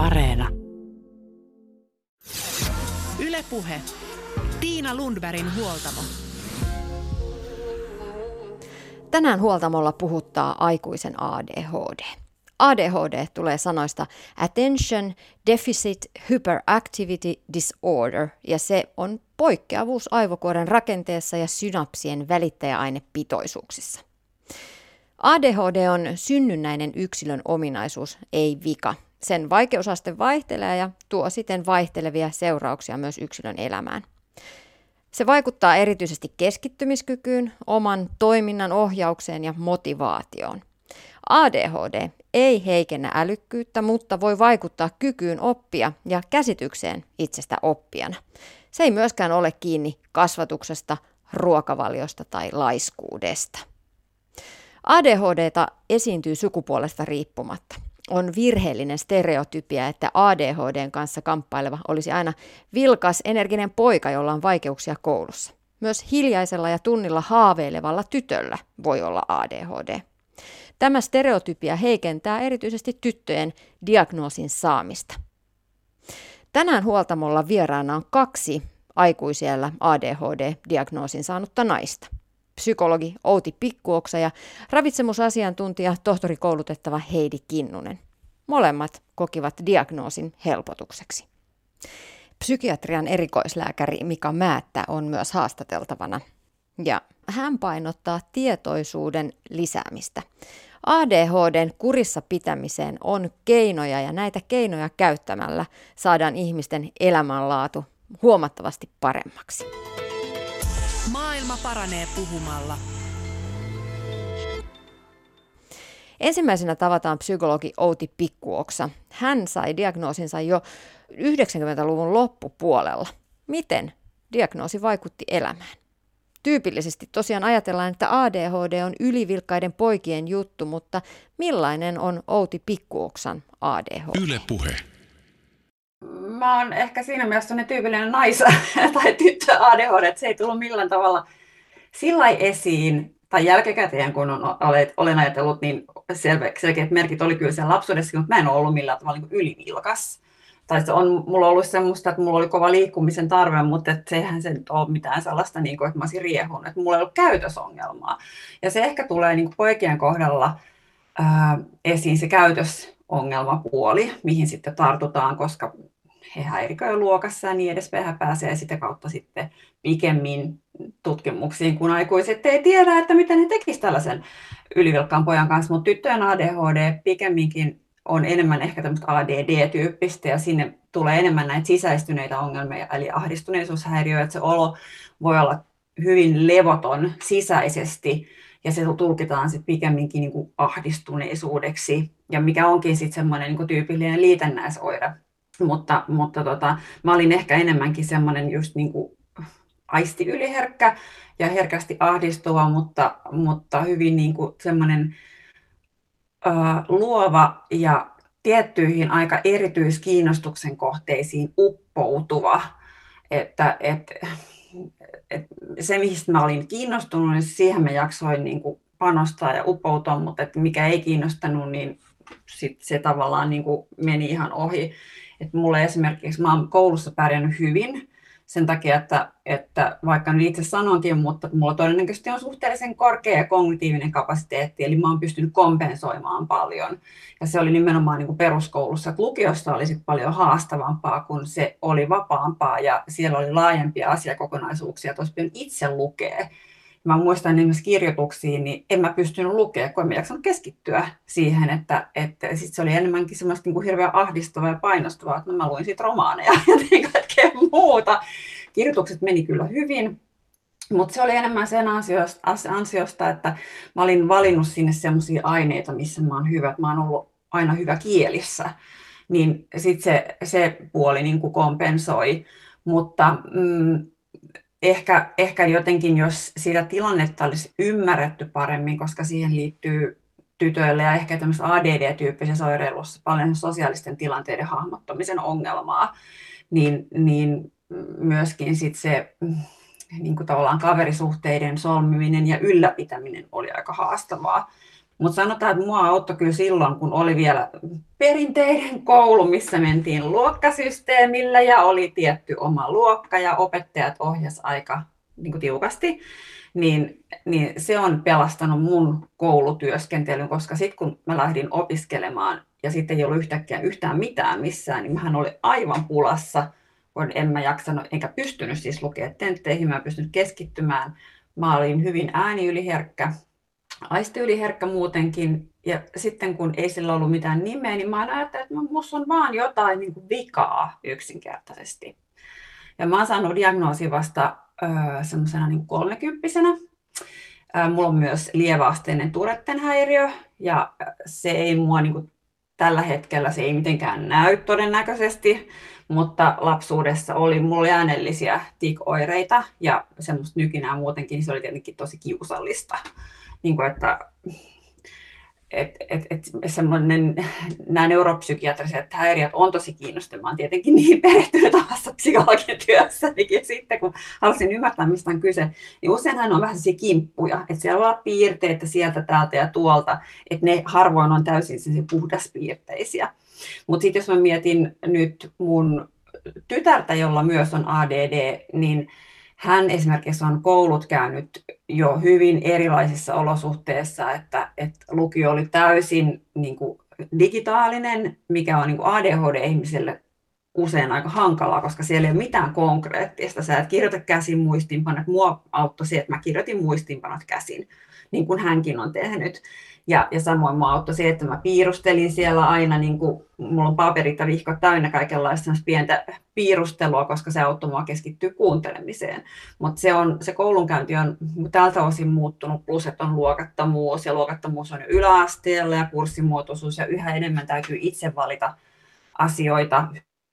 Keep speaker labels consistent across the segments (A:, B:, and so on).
A: Areena. Ylepuhe. Tiina Lundbergin huoltamo.
B: Tänään huoltamolla puhuttaa aikuisen ADHD. ADHD tulee sanoista Attention Deficit Hyperactivity Disorder ja se on poikkeavuus aivokuoren rakenteessa ja synapsien välittäjäainepitoisuuksissa. ADHD on synnynnäinen yksilön ominaisuus, ei vika. Sen vaikeusaste vaihtelee ja tuo siten vaihtelevia seurauksia myös yksilön elämään. Se vaikuttaa erityisesti keskittymiskykyyn, oman toiminnan ohjaukseen ja motivaatioon. ADHD ei heikennä älykkyyttä, mutta voi vaikuttaa kykyyn oppia ja käsitykseen itsestä oppijana. Se ei myöskään ole kiinni kasvatuksesta, ruokavaliosta tai laiskuudesta. ADHDta esiintyy sukupuolesta riippumatta. On virheellinen stereotypia, että ADHDn kanssa kamppaileva olisi aina vilkas, energinen poika, jolla on vaikeuksia koulussa. Myös hiljaisella ja tunnilla haaveilevalla tytöllä voi olla ADHD. Tämä stereotypia heikentää erityisesti tyttöjen diagnoosin saamista. Tänään huoltamolla vieraana on kaksi aikuisiellä ADHD-diagnoosin saanutta naista. Psykologi Outi Pikkuoksa ja ravitsemusasiantuntija tohtorikoulutettava Heidi Kinnunen. Molemmat kokivat diagnoosin helpotukseksi. Psykiatrian erikoislääkäri Mika Määttä on myös haastateltavana ja hän painottaa tietoisuuden lisäämistä. ADHDn kurissa pitämiseen on keinoja ja näitä keinoja käyttämällä saadaan ihmisten elämänlaatu huomattavasti paremmaksi.
A: Maailma paranee puhumalla.
B: Ensimmäisenä tavataan psykologi Outi Pikkuoksa. Hän sai diagnoosinsa jo 90-luvun loppupuolella. Miten diagnoosi vaikutti elämään? Tyypillisesti tosiaan ajatellaan, että ADHD on ylivilkkaiden poikien juttu, mutta millainen on Outi Pikkuoksan ADHD?
C: Yle puhe.
D: Mä oon ehkä siinä mielessä ne tyypillinen nais- tai tyttö ADHD, että se ei tullut millään tavalla sillä esiin, tai jälkikäteen, kun on, olen ajatellut, niin selkeät merkit oli kyllä siellä lapsuudessa, mutta mä en ole ollut millään tavalla niin ylivilkas tai se on mulla ollut semmoista, että mulla oli kova liikkumisen tarve, mutta et sehän se nyt ole mitään sellaista, niin kuin, että mä olisin riehunut, että mulla ei ollut käytösongelmaa. Ja se ehkä tulee niin kuin poikien kohdalla ää, esiin se käytösongelmapuoli, mihin sitten tartutaan, koska he häiriköivät luokassa ja niin edespäin. He pääsee sitä kautta sitten pikemmin tutkimuksiin, kun aikuiset ei tiedä, että miten he tekisivät tällaisen ylivilkkaan pojan kanssa, mutta tyttöjen ADHD pikemminkin on enemmän ehkä tämmöistä ADD-tyyppistä ja sinne tulee enemmän näitä sisäistyneitä ongelmia, eli ahdistuneisuushäiriö, että se olo voi olla hyvin levoton sisäisesti ja se tulkitaan sitten pikemminkin niin kuin ahdistuneisuudeksi, ja mikä onkin sitten semmoinen niin tyypillinen liitännäisoire. Mutta, mutta tota, mä olin ehkä enemmänkin semmoinen just niin kuin aisti yliherkkä ja herkästi ahdistuva, mutta, mutta hyvin niin kuin semmoinen luova ja tiettyihin aika erityiskiinnostuksen kohteisiin uppoutuva. Että, et, et se, mistä mä olin kiinnostunut, niin siihen mä jaksoin niin kuin panostaa ja uppoutua, mutta että mikä ei kiinnostanut, niin sit se tavallaan niin kuin meni ihan ohi. Et mulle esimerkiksi, mä oon koulussa pärjännyt hyvin, sen takia, että, että vaikka nyt itse sanonkin, mutta mulla todennäköisesti on suhteellisen korkea kognitiivinen kapasiteetti, eli mä oon pystynyt kompensoimaan paljon. Ja se oli nimenomaan niin kuin peruskoulussa. Että lukiossa oli sit paljon haastavampaa, kun se oli vapaampaa ja siellä oli laajempia asiakokonaisuuksia, että olisi itse lukea. Mä muistan esimerkiksi kirjoituksiin, niin en mä pystynyt lukemaan, kun en mä jaksanut keskittyä siihen, että, että sit se oli enemmänkin semmoista niin kuin hirveän ahdistavaa ja painostavaa, että mä luin siitä romaaneja ja kaikkea muuta. Kirjoitukset meni kyllä hyvin, mutta se oli enemmän sen ansiosta, ansiosta, että mä olin valinnut sinne semmoisia aineita, missä mä oon hyvä, mä oon ollut aina hyvä kielissä, niin sitten se, se puoli niin kuin kompensoi. Mutta mm, ehkä, ehkä jotenkin, jos sitä tilannetta olisi ymmärretty paremmin, koska siihen liittyy tytöille ja ehkä tämmöisessä ADD-tyyppisessä oireilussa paljon sosiaalisten tilanteiden hahmottamisen ongelmaa, niin, niin myöskin sit se niin kuin tavallaan kaverisuhteiden solmiminen ja ylläpitäminen oli aika haastavaa. Mutta sanotaan, että mua auttoi kyllä silloin, kun oli vielä perinteinen koulu, missä mentiin luokkasysteemillä ja oli tietty oma luokka ja opettajat ohjas aika niin kuin tiukasti, niin, niin se on pelastanut mun koulutyöskentelyn, koska sitten kun mä lähdin opiskelemaan ja sitten ei ollut yhtäkkiä yhtään mitään missään, niin mähän oli aivan pulassa, kun en mä jaksanut, enkä pystynyt siis lukea tentteihin, mä en pystynyt keskittymään. Mä olin hyvin ääniyliherkkä, aistiyliherkkä muutenkin, ja sitten kun ei sillä ollut mitään nimeä, niin mä ajattelin, että minussa on vaan jotain niin kuin vikaa yksinkertaisesti. Ja mä oon saanut diagnoosi vasta semmoisena niin kolmekymppisenä. Mulla on myös lieväasteinen Turetten häiriö, ja se ei mua niin kuin, tällä hetkellä se ei mitenkään näy todennäköisesti, mutta lapsuudessa oli, mulla oli äänellisiä tikoireita ja semmoista nykinää muutenkin, niin se oli tietenkin tosi kiusallista. Niin kuin, että et, et, et semmoinen, nämä neuropsykiatriset häiriöt on tosi kiinnostavaa. Olen tietenkin niin perehtynyt omassa psykologian työssä, ja sitten kun halusin ymmärtää, mistä on kyse, niin useinhan on vähän sellaisia kimppuja, että siellä on piirteitä sieltä, täältä ja tuolta, että ne harvoin on täysin puhdaspiirteisiä. Mutta sitten jos mä mietin nyt mun tytärtä, jolla myös on ADD, niin hän esimerkiksi on koulut käynyt jo hyvin erilaisissa olosuhteissa, että, että lukio oli täysin niin kuin digitaalinen, mikä on niin kuin ADHD-ihmiselle usein aika hankalaa, koska siellä ei ole mitään konkreettista. Sä et kirjoita käsin muistiinpanot. Mua auttoi se, että mä kirjoitin muistiinpanot käsin, niin kuin hänkin on tehnyt. Ja, ja samoin mua auttoi se, että mä piirustelin siellä aina, niin kuin, mulla on paperit ja vihkot täynnä kaikenlaista pientä piirustelua, koska se auttoi mua keskittyä kuuntelemiseen. Mutta se, on, se koulunkäynti on tältä osin muuttunut, plus että on luokattomuus, ja luokattomuus on yläasteella ja kurssimuotoisuus, ja yhä enemmän täytyy itse valita asioita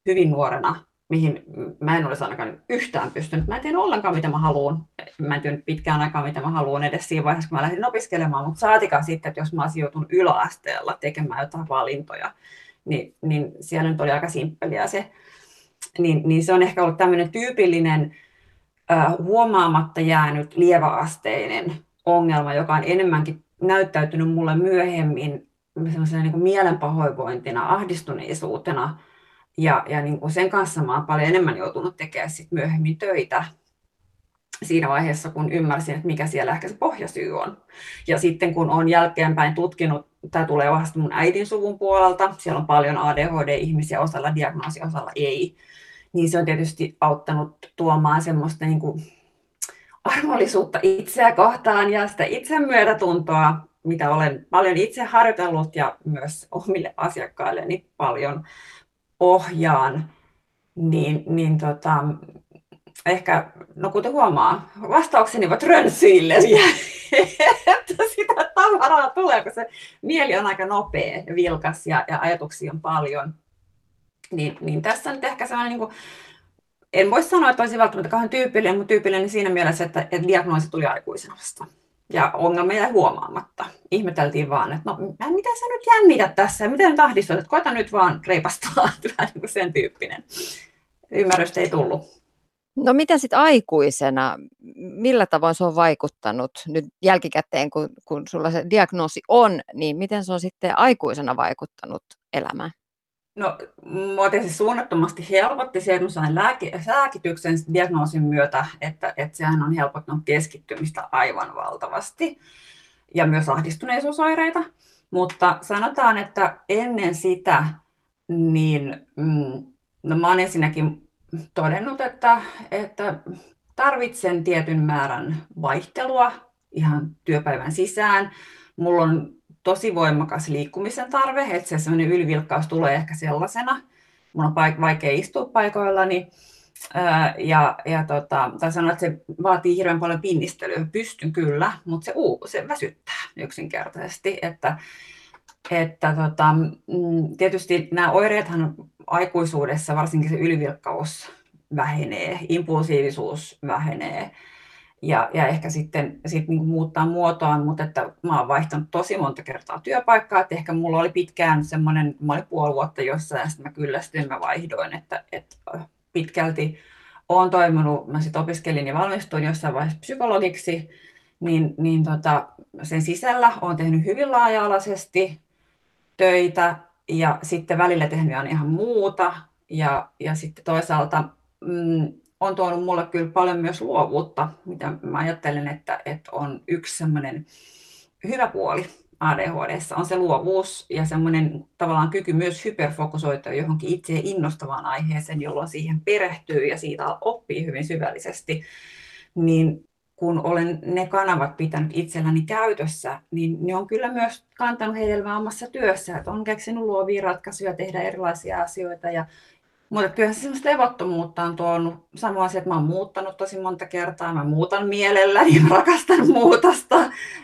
D: hyvin nuorena mihin mä en olisi ainakaan yhtään pystynyt. Mä en tiedä ollenkaan, mitä mä haluan. Mä en tiedä pitkään aikaa, mitä mä haluan edes siinä vaiheessa, kun mä lähdin opiskelemaan, mutta saatikaan sitten, että jos mä olisin joutunut yläasteella tekemään jotain valintoja, niin, niin siellä nyt oli aika simppeliä se. Niin, niin se on ehkä ollut tämmöinen tyypillinen äh, huomaamatta jäänyt lieväasteinen ongelma, joka on enemmänkin näyttäytynyt mulle myöhemmin niin mielenpahoinvointina, ahdistuneisuutena, ja, ja niin kuin sen kanssa mä olen paljon enemmän joutunut tekemään sit myöhemmin töitä siinä vaiheessa, kun ymmärsin, että mikä siellä ehkä se pohjasyy on. Ja sitten kun olen jälkeenpäin tutkinut, tämä tulee vasta mun äidin suvun puolelta, siellä on paljon ADHD-ihmisiä, osalla diagnoosi, osalla ei, niin se on tietysti auttanut tuomaan semmoista niin kuin armollisuutta itseä kohtaan ja sitä itsemyötätuntoa, mitä olen paljon itse harjoitellut ja myös omille asiakkailleni paljon ohjaan, niin, niin tota, ehkä, no kuten huomaa, vastaukseni ovat rönsyille, että sitä tavaraa tulee, kun se mieli on aika nopea ja vilkas ja, ja ajatuksia on paljon. Niin, niin tässä nyt ehkä sellainen, niin kuin, en voi sanoa, että olisi välttämättä kauhean tyypillinen, mutta tyypillinen siinä mielessä, että, että diagnoosi tuli aikuisena vasta ja ongelma jäi huomaamatta. Ihmeteltiin vaan, että no mitä sä nyt jännität tässä ja miten nyt ahdistut, että koeta nyt vaan reipastaa, vähän niin kuin sen tyyppinen. Ymmärrystä ei tullut.
B: No miten sitten aikuisena, millä tavoin se on vaikuttanut nyt jälkikäteen, kun, kun sulla se diagnoosi on, niin miten se on sitten aikuisena vaikuttanut elämään?
D: No, mua tietysti suunnattomasti helpotti se, että mä sain lääki- lääkityksen diagnoosin myötä, että, että sehän on helpottanut keskittymistä aivan valtavasti ja myös ahdistuneisuusoireita. Mutta sanotaan, että ennen sitä, niin mm, no mä olen ensinnäkin todennut, että, että tarvitsen tietyn määrän vaihtelua ihan työpäivän sisään. Mulla on tosi voimakas liikkumisen tarve, että se sellainen ylivilkkaus tulee ehkä sellaisena. Mun on vaikea istua paikoillani. Ja, ja tota, tai sanoa, että se vaatii hirveän paljon pinnistelyä. Pystyn kyllä, mutta se, uu, se väsyttää yksinkertaisesti. Että, että tota, mm, tietysti nämä oireethan aikuisuudessa, varsinkin se ylivilkkaus vähenee, impulsiivisuus vähenee, ja, ja ehkä sitten sit niin muuttaa muotoaan, mutta että mä oon vaihtanut tosi monta kertaa työpaikkaa, että ehkä mulla oli pitkään semmoinen, mä olin puoli vuotta jossain, ja sitten mä kyllästyin, mä vaihdoin, että, että pitkälti olen toiminut, mä sitten opiskelin ja valmistuin jossain vaiheessa psykologiksi, niin, niin tota, sen sisällä olen tehnyt hyvin laaja-alaisesti töitä ja sitten välillä tehnyt ihan muuta. Ja, ja sitten toisaalta mm, on tuonut mulle kyllä paljon myös luovuutta, mitä mä ajattelen, että, että on yksi semmoinen hyvä puoli ADHD on se luovuus ja semmoinen tavallaan kyky myös hyperfokusoitua johonkin itse innostavaan aiheeseen, jolloin siihen perehtyy ja siitä oppii hyvin syvällisesti. Niin kun olen ne kanavat pitänyt itselläni käytössä, niin ne on kyllä myös kantanut hedelmää omassa työssä. Että on keksinyt luovia ratkaisuja, tehdä erilaisia asioita ja mutta kyllä se semmoista levottomuutta on tuonut. Samoin asia, että mä oon muuttanut tosi monta kertaa. Mä muutan mielelläni, mä rakastan muutosta.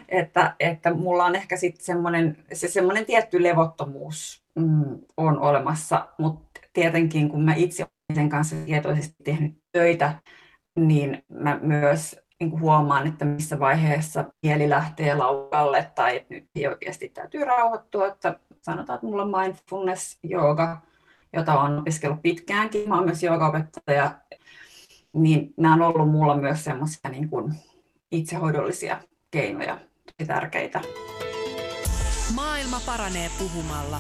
D: Että, että mulla on ehkä sitten semmoinen, se semmoinen tietty levottomuus mm, on olemassa. Mutta tietenkin kun mä itse olen sen kanssa tietoisesti tehnyt töitä, niin mä myös niin huomaan, että missä vaiheessa mieli lähtee laukalle tai että nyt oikeasti täytyy rauhoittua. Että sanotaan, että mulla on mindfulness, jooga, jota olen opiskellut pitkäänkin. Mä olen myös joogaopettaja, niin nämä on ollut mulla myös semmoisia niin kuin itsehoidollisia keinoja, tosi tärkeitä.
A: Maailma paranee puhumalla.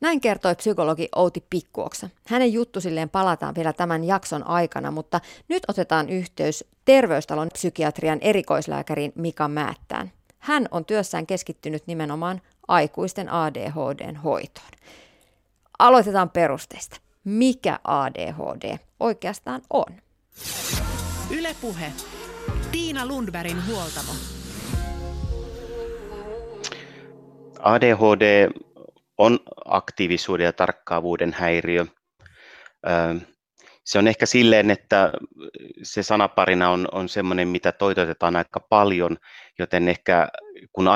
B: Näin kertoi psykologi Outi Pikkuoksa. Hänen juttusilleen palataan vielä tämän jakson aikana, mutta nyt otetaan yhteys terveystalon psykiatrian erikoislääkäriin Mika Määttään. Hän on työssään keskittynyt nimenomaan aikuisten ADHDn hoitoon. Aloitetaan perusteista. Mikä ADHD oikeastaan on?
A: Ylepuhe. Tiina Lundbergin huoltamo.
C: ADHD on aktiivisuuden ja tarkkaavuuden häiriö. Se on ehkä silleen, että se sanaparina on, on semmoinen, mitä toitotetaan aika paljon, joten ehkä kun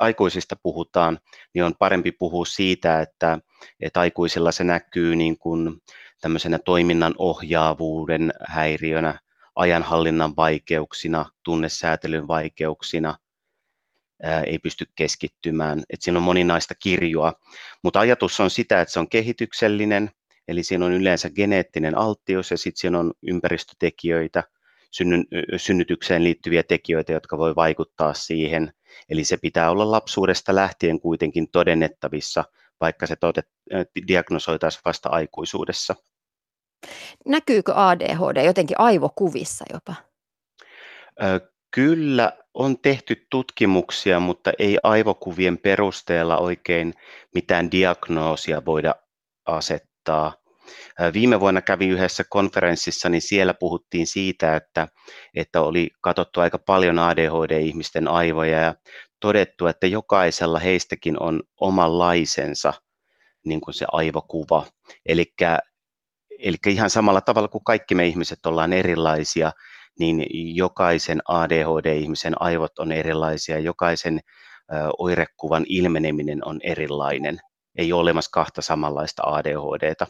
C: aikuisista puhutaan, niin on parempi puhua siitä, että, että aikuisilla se näkyy niin kuin tämmöisenä toiminnan ohjaavuuden häiriönä, ajanhallinnan vaikeuksina, tunnesäätelyn vaikeuksina, ää, ei pysty keskittymään. Et siinä on moninaista kirjoa, mutta ajatus on sitä, että se on kehityksellinen, eli siinä on yleensä geneettinen alttius ja sitten siinä on ympäristötekijöitä, synnytykseen liittyviä tekijöitä, jotka voi vaikuttaa siihen. Eli se pitää olla lapsuudesta lähtien kuitenkin todennettavissa, vaikka se todet, diagnosoitaisiin vasta aikuisuudessa.
B: Näkyykö ADHD jotenkin aivokuvissa jopa?
C: Kyllä on tehty tutkimuksia, mutta ei aivokuvien perusteella oikein mitään diagnoosia voida asettaa. Viime vuonna kävin yhdessä konferenssissa, niin siellä puhuttiin siitä, että, että oli katsottu aika paljon ADHD-ihmisten aivoja ja todettu, että jokaisella heistäkin on omanlaisensa niin kuin se aivokuva. Eli Eli ihan samalla tavalla kuin kaikki me ihmiset ollaan erilaisia, niin jokaisen ADHD-ihmisen aivot on erilaisia, jokaisen oirekuvan ilmeneminen on erilainen. Ei ole olemassa kahta samanlaista ADHDta.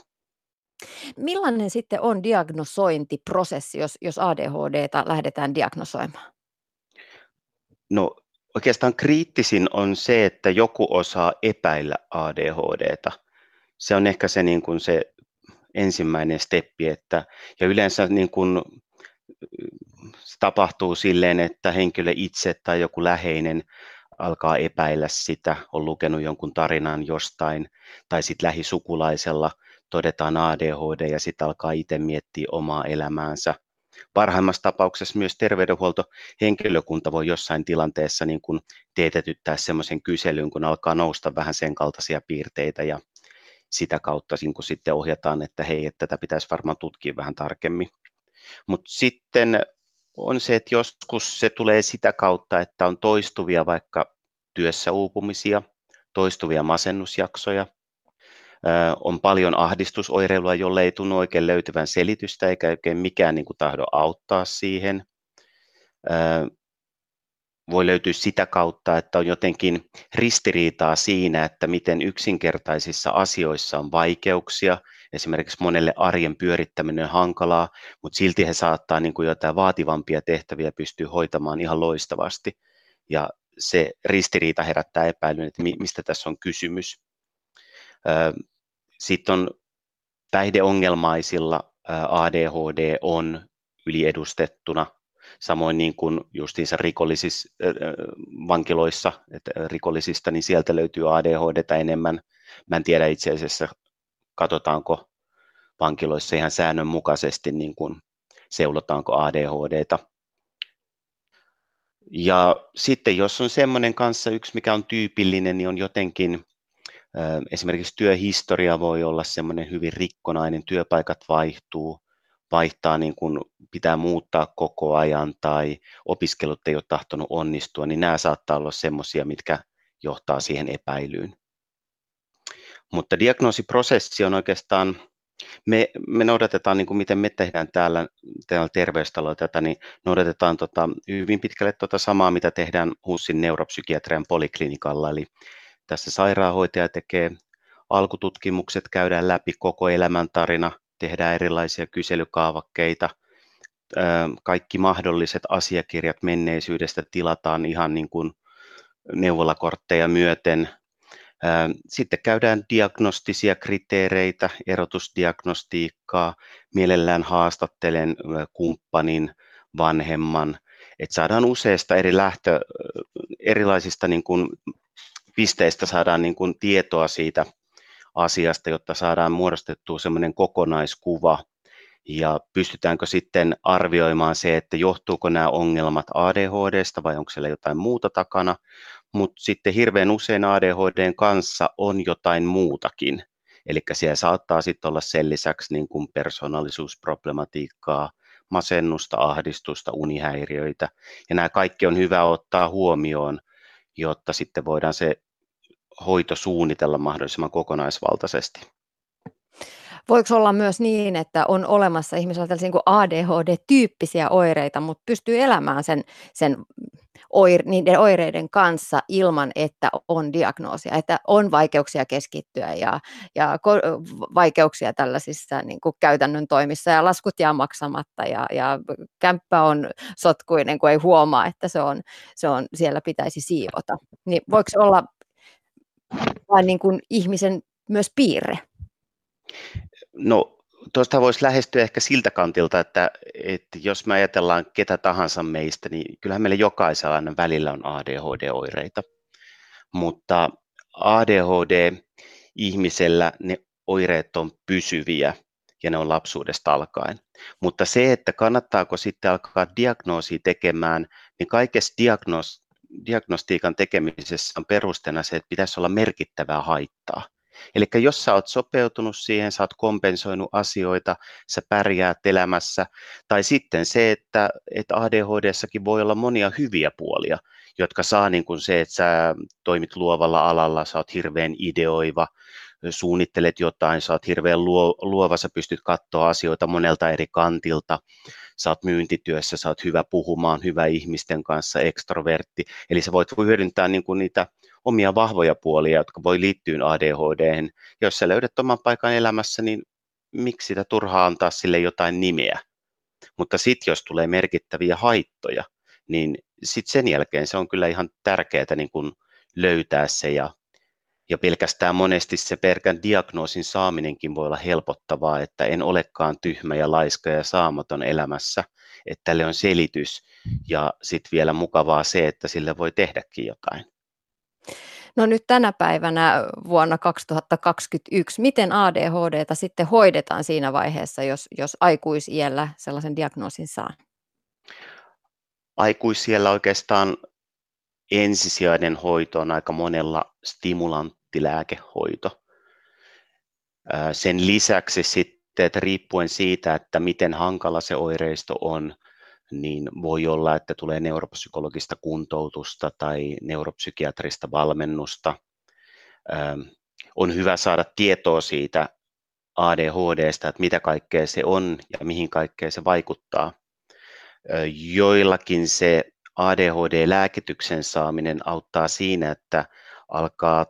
B: Millainen sitten on diagnosointiprosessi, jos, jos ADHDta lähdetään diagnosoimaan?
C: No oikeastaan kriittisin on se, että joku osaa epäillä ADHDta. Se on ehkä se, niin kuin se ensimmäinen steppi, että, ja yleensä niin kuin, se tapahtuu silleen, että henkilö itse tai joku läheinen alkaa epäillä sitä, on lukenut jonkun tarinan jostain, tai sitten lähisukulaisella todetaan ADHD ja sitten alkaa itse miettiä omaa elämäänsä. Parhaimmassa tapauksessa myös terveydenhuoltohenkilökunta voi jossain tilanteessa niin kuin teetetyttää semmoisen kyselyn, kun alkaa nousta vähän sen kaltaisia piirteitä ja sitä kautta niin kun sitten ohjataan, että hei, että tätä pitäisi varmaan tutkia vähän tarkemmin. Mutta sitten on se, että joskus se tulee sitä kautta, että on toistuvia vaikka työssä uupumisia, toistuvia masennusjaksoja, on paljon ahdistusoireilua, jolle ei tunnu oikein löytyvän selitystä eikä oikein mikään niin kuin tahdo auttaa siihen. Voi löytyä sitä kautta, että on jotenkin ristiriitaa siinä, että miten yksinkertaisissa asioissa on vaikeuksia. Esimerkiksi monelle arjen pyörittäminen on hankalaa, mutta silti he saattaa niin kuin jotain vaativampia tehtäviä pystyä hoitamaan ihan loistavasti. Ja se ristiriita herättää epäilyn, että mistä tässä on kysymys. Sitten on päihdeongelmaisilla ADHD on yliedustettuna. Samoin niin kuin justiinsa rikollisissa vankiloissa, että rikollisista, niin sieltä löytyy ADHD enemmän. Mä en tiedä itse asiassa, katsotaanko vankiloissa ihan säännönmukaisesti, niin kuin seulotaanko ADHDta. Ja sitten jos on semmoinen kanssa yksi, mikä on tyypillinen, niin on jotenkin esimerkiksi työhistoria voi olla semmoinen hyvin rikkonainen, työpaikat vaihtuu, vaihtaa niin kuin pitää muuttaa koko ajan tai opiskelut ei ole tahtonut onnistua, niin nämä saattaa olla semmoisia, mitkä johtaa siihen epäilyyn. Mutta diagnoosiprosessi on oikeastaan, me, me noudatetaan, niin kuin miten me tehdään täällä, täällä terveystalolla tätä, niin noudatetaan tota, hyvin pitkälle tota samaa, mitä tehdään HUSin neuropsykiatrian poliklinikalla, eli tässä sairaanhoitaja tekee alkututkimukset, käydään läpi koko elämäntarina, tehdään erilaisia kyselykaavakkeita, kaikki mahdolliset asiakirjat menneisyydestä tilataan ihan niin kuin neuvolakortteja myöten. Sitten käydään diagnostisia kriteereitä, erotusdiagnostiikkaa, mielellään haastattelen kumppanin, vanhemman, että saadaan useista eri lähtö, erilaisista niin kuin pisteistä saadaan niin kuin tietoa siitä asiasta, jotta saadaan muodostettua semmoinen kokonaiskuva. Ja pystytäänkö sitten arvioimaan se, että johtuuko nämä ongelmat ADHDsta vai onko siellä jotain muuta takana, mutta sitten hirveän usein ADHDn kanssa on jotain muutakin. Eli siellä saattaa sitten olla sen lisäksi niin kuin persoonallisuusproblematiikkaa, masennusta, ahdistusta, unihäiriöitä. Ja nämä kaikki on hyvä ottaa huomioon, jotta sitten voidaan se hoito suunnitella mahdollisimman kokonaisvaltaisesti.
B: Voiko olla myös niin, että on olemassa ihmisillä tällaisia niin ADHD-tyyppisiä oireita, mutta pystyy elämään sen, sen oire, niiden oireiden kanssa ilman, että on diagnoosia, että on vaikeuksia keskittyä ja, ja vaikeuksia tällaisissa niin kuin käytännön toimissa ja laskut jää maksamatta ja, ja kämppä on sotkuinen, kun ei huomaa, että se on, se on siellä pitäisi siivota. Niin voiko olla vain niin kuin ihmisen myös piirre?
C: No tuosta voisi lähestyä ehkä siltä kantilta, että, että jos me ajatellaan ketä tahansa meistä, niin kyllähän meillä jokaisella aina välillä on ADHD-oireita. Mutta ADHD-ihmisellä ne oireet on pysyviä ja ne on lapsuudesta alkaen. Mutta se, että kannattaako sitten alkaa diagnoosia tekemään, niin kaikessa diagnoos, diagnostiikan tekemisessä on perusteena se, että pitäisi olla merkittävää haittaa. Eli jos sä oot sopeutunut siihen, sä oot kompensoinut asioita, sä pärjäät elämässä, tai sitten se, että, että ADHDssakin voi olla monia hyviä puolia, jotka saa niin kuin se, että sä toimit luovalla alalla, sä oot hirveän ideoiva, suunnittelet jotain, sä oot hirveän luo, luova, sä pystyt katsoa asioita monelta eri kantilta, sä oot myyntityössä, sä oot hyvä puhumaan, hyvä ihmisten kanssa, ekstrovertti, eli sä voit hyödyntää niin kuin niitä omia vahvoja puolia, jotka voi liittyä ADHD. Jos sä löydät oman paikan elämässä, niin miksi sitä turhaa antaa sille jotain nimeä? Mutta sitten jos tulee merkittäviä haittoja, niin sitten sen jälkeen se on kyllä ihan tärkeää niin kun löytää se ja, ja pelkästään monesti se pelkän diagnoosin saaminenkin voi olla helpottavaa, että en olekaan tyhmä ja laiska ja saamaton elämässä, että tälle on selitys ja sitten vielä mukavaa se, että sille voi tehdäkin jotain.
B: No nyt tänä päivänä vuonna 2021, miten ADHDta sitten hoidetaan siinä vaiheessa, jos, jos aikuisiellä sellaisen diagnoosin saa?
C: Aikuisiellä oikeastaan ensisijainen hoito on aika monella stimulanttilääkehoito. Sen lisäksi sitten, että riippuen siitä, että miten hankala se oireisto on, niin voi olla, että tulee neuropsykologista kuntoutusta tai neuropsykiatrista valmennusta. On hyvä saada tietoa siitä ADHDstä, että mitä kaikkea se on ja mihin kaikkea se vaikuttaa. Joillakin se ADHD-lääkityksen saaminen auttaa siinä, että alkaa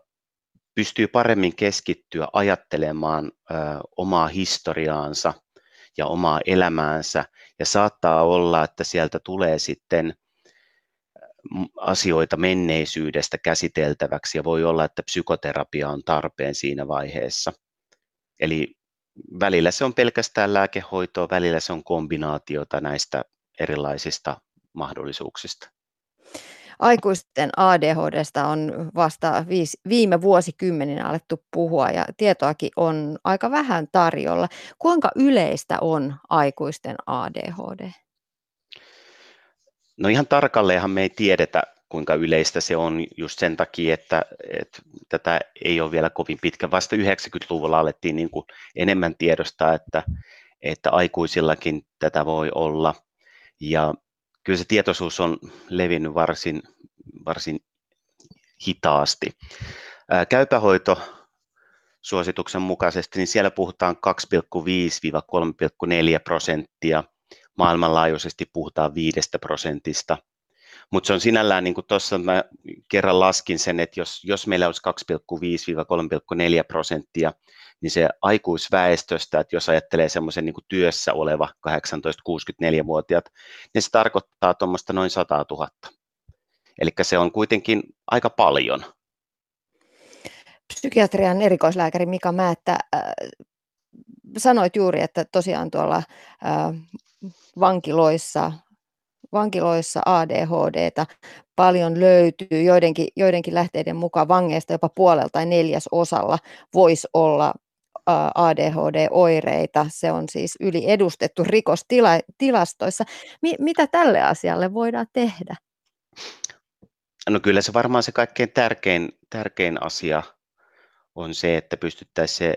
C: pystyy paremmin keskittyä ajattelemaan ö, omaa historiaansa ja omaa elämäänsä ja saattaa olla, että sieltä tulee sitten asioita menneisyydestä käsiteltäväksi ja voi olla, että psykoterapia on tarpeen siinä vaiheessa. Eli välillä se on pelkästään lääkehoitoa, välillä se on kombinaatiota näistä erilaisista mahdollisuuksista.
B: Aikuisten ADHDsta on vasta viisi, viime vuosikymmeninä alettu puhua ja tietoakin on aika vähän tarjolla. Kuinka yleistä on aikuisten ADHD?
C: No ihan tarkalleenhan me ei tiedetä, kuinka yleistä se on just sen takia, että, että tätä ei ole vielä kovin pitkä. Vasta 90-luvulla alettiin niin kuin enemmän tiedostaa, että, että aikuisillakin tätä voi olla. Ja kyllä se tietoisuus on levinnyt varsin, varsin hitaasti. Käypähoito suosituksen mukaisesti, niin siellä puhutaan 2,5-3,4 prosenttia. Maailmanlaajuisesti puhutaan 5 prosentista. Mutta se on sinällään, niin kuin tuossa mä kerran laskin sen, että jos, jos meillä olisi 2,5-3,4 prosenttia, niin se aikuisväestöstä, että jos ajattelee semmoisen niin työssä oleva 18-64-vuotiaat, niin se tarkoittaa tuommoista noin 100 000. Eli se on kuitenkin aika paljon.
B: Psykiatrian erikoislääkäri Mika Määttä, äh, sanoit juuri, että tosiaan tuolla äh, vankiloissa vankiloissa ADHDta paljon löytyy. Joidenkin, joidenkin lähteiden mukaan vangeista jopa puolelta tai neljäs osalla voisi olla ADHD-oireita. Se on siis yliedustettu rikostilastoissa. Mi- mitä tälle asialle voidaan tehdä?
C: No kyllä se varmaan se kaikkein tärkein, tärkein asia on se, että pystyttäisiin se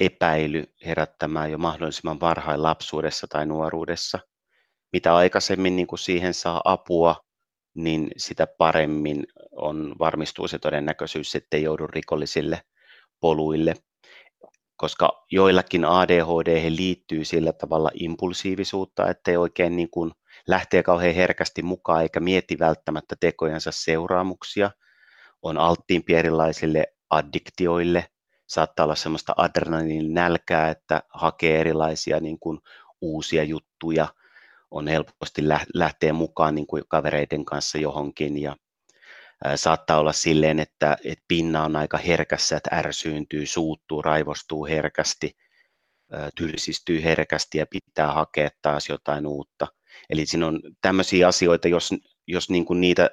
C: epäily herättämään jo mahdollisimman varhain lapsuudessa tai nuoruudessa mitä aikaisemmin niin kuin siihen saa apua, niin sitä paremmin on, varmistuu se todennäköisyys, ettei joudu rikollisille poluille, koska joillakin ADHD liittyy sillä tavalla impulsiivisuutta, ettei oikein niin kuin lähtee kauhean herkästi mukaan eikä mieti välttämättä tekojensa seuraamuksia, on alttiimpi erilaisille addiktioille, saattaa olla semmoista adrenaliinin nälkää, että hakee erilaisia niin kuin uusia juttuja, on helposti lähteä mukaan niin kuin kavereiden kanssa johonkin ja saattaa olla silleen, että, että pinna on aika herkässä, että ärsyyntyy, suuttuu, raivostuu herkästi, tylsistyy herkästi ja pitää hakea taas jotain uutta. Eli siinä on tämmöisiä asioita, jos, jos niin kuin niitä,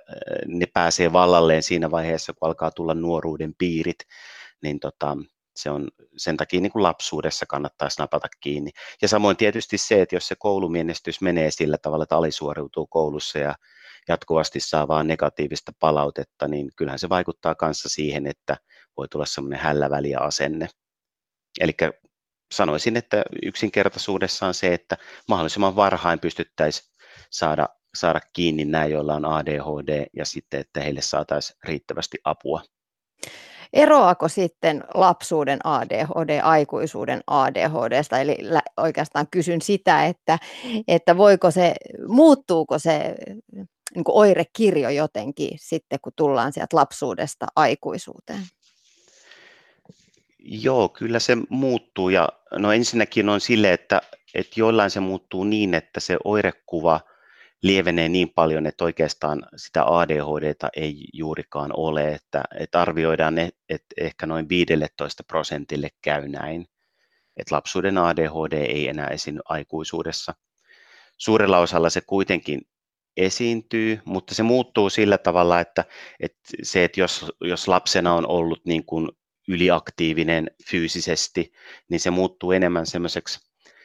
C: ne pääsee vallalleen siinä vaiheessa, kun alkaa tulla nuoruuden piirit, niin tota, se on sen takia niin kuin lapsuudessa kannattaisi napata kiinni. Ja samoin tietysti se, että jos se koulumienestys menee sillä tavalla, että alisuoriutuu koulussa ja jatkuvasti saa vaan negatiivista palautetta, niin kyllähän se vaikuttaa kanssa siihen, että voi tulla semmoinen hälläväliä asenne. Eli sanoisin, että yksinkertaisuudessaan se, että mahdollisimman varhain pystyttäisiin saada, saada kiinni nämä, joilla on ADHD, ja sitten, että heille saataisiin riittävästi apua.
B: Eroako sitten lapsuuden ADHD aikuisuuden ADHDsta? Eli oikeastaan kysyn sitä, että, että voiko se, muuttuuko se niin kuin oirekirjo jotenkin sitten, kun tullaan sieltä lapsuudesta aikuisuuteen?
C: Joo, kyllä se muuttuu ja no ensinnäkin on sille, että, että joillain se muuttuu niin, että se oirekuva – lievenee niin paljon, että oikeastaan sitä ADHDta ei juurikaan ole, että, että arvioidaan, että ehkä noin 15 prosentille käy näin, että lapsuuden ADHD ei enää esiinny aikuisuudessa. Suurella osalla se kuitenkin esiintyy, mutta se muuttuu sillä tavalla, että, että se, että jos, jos lapsena on ollut niin kuin yliaktiivinen fyysisesti, niin se muuttuu enemmän semmoiseksi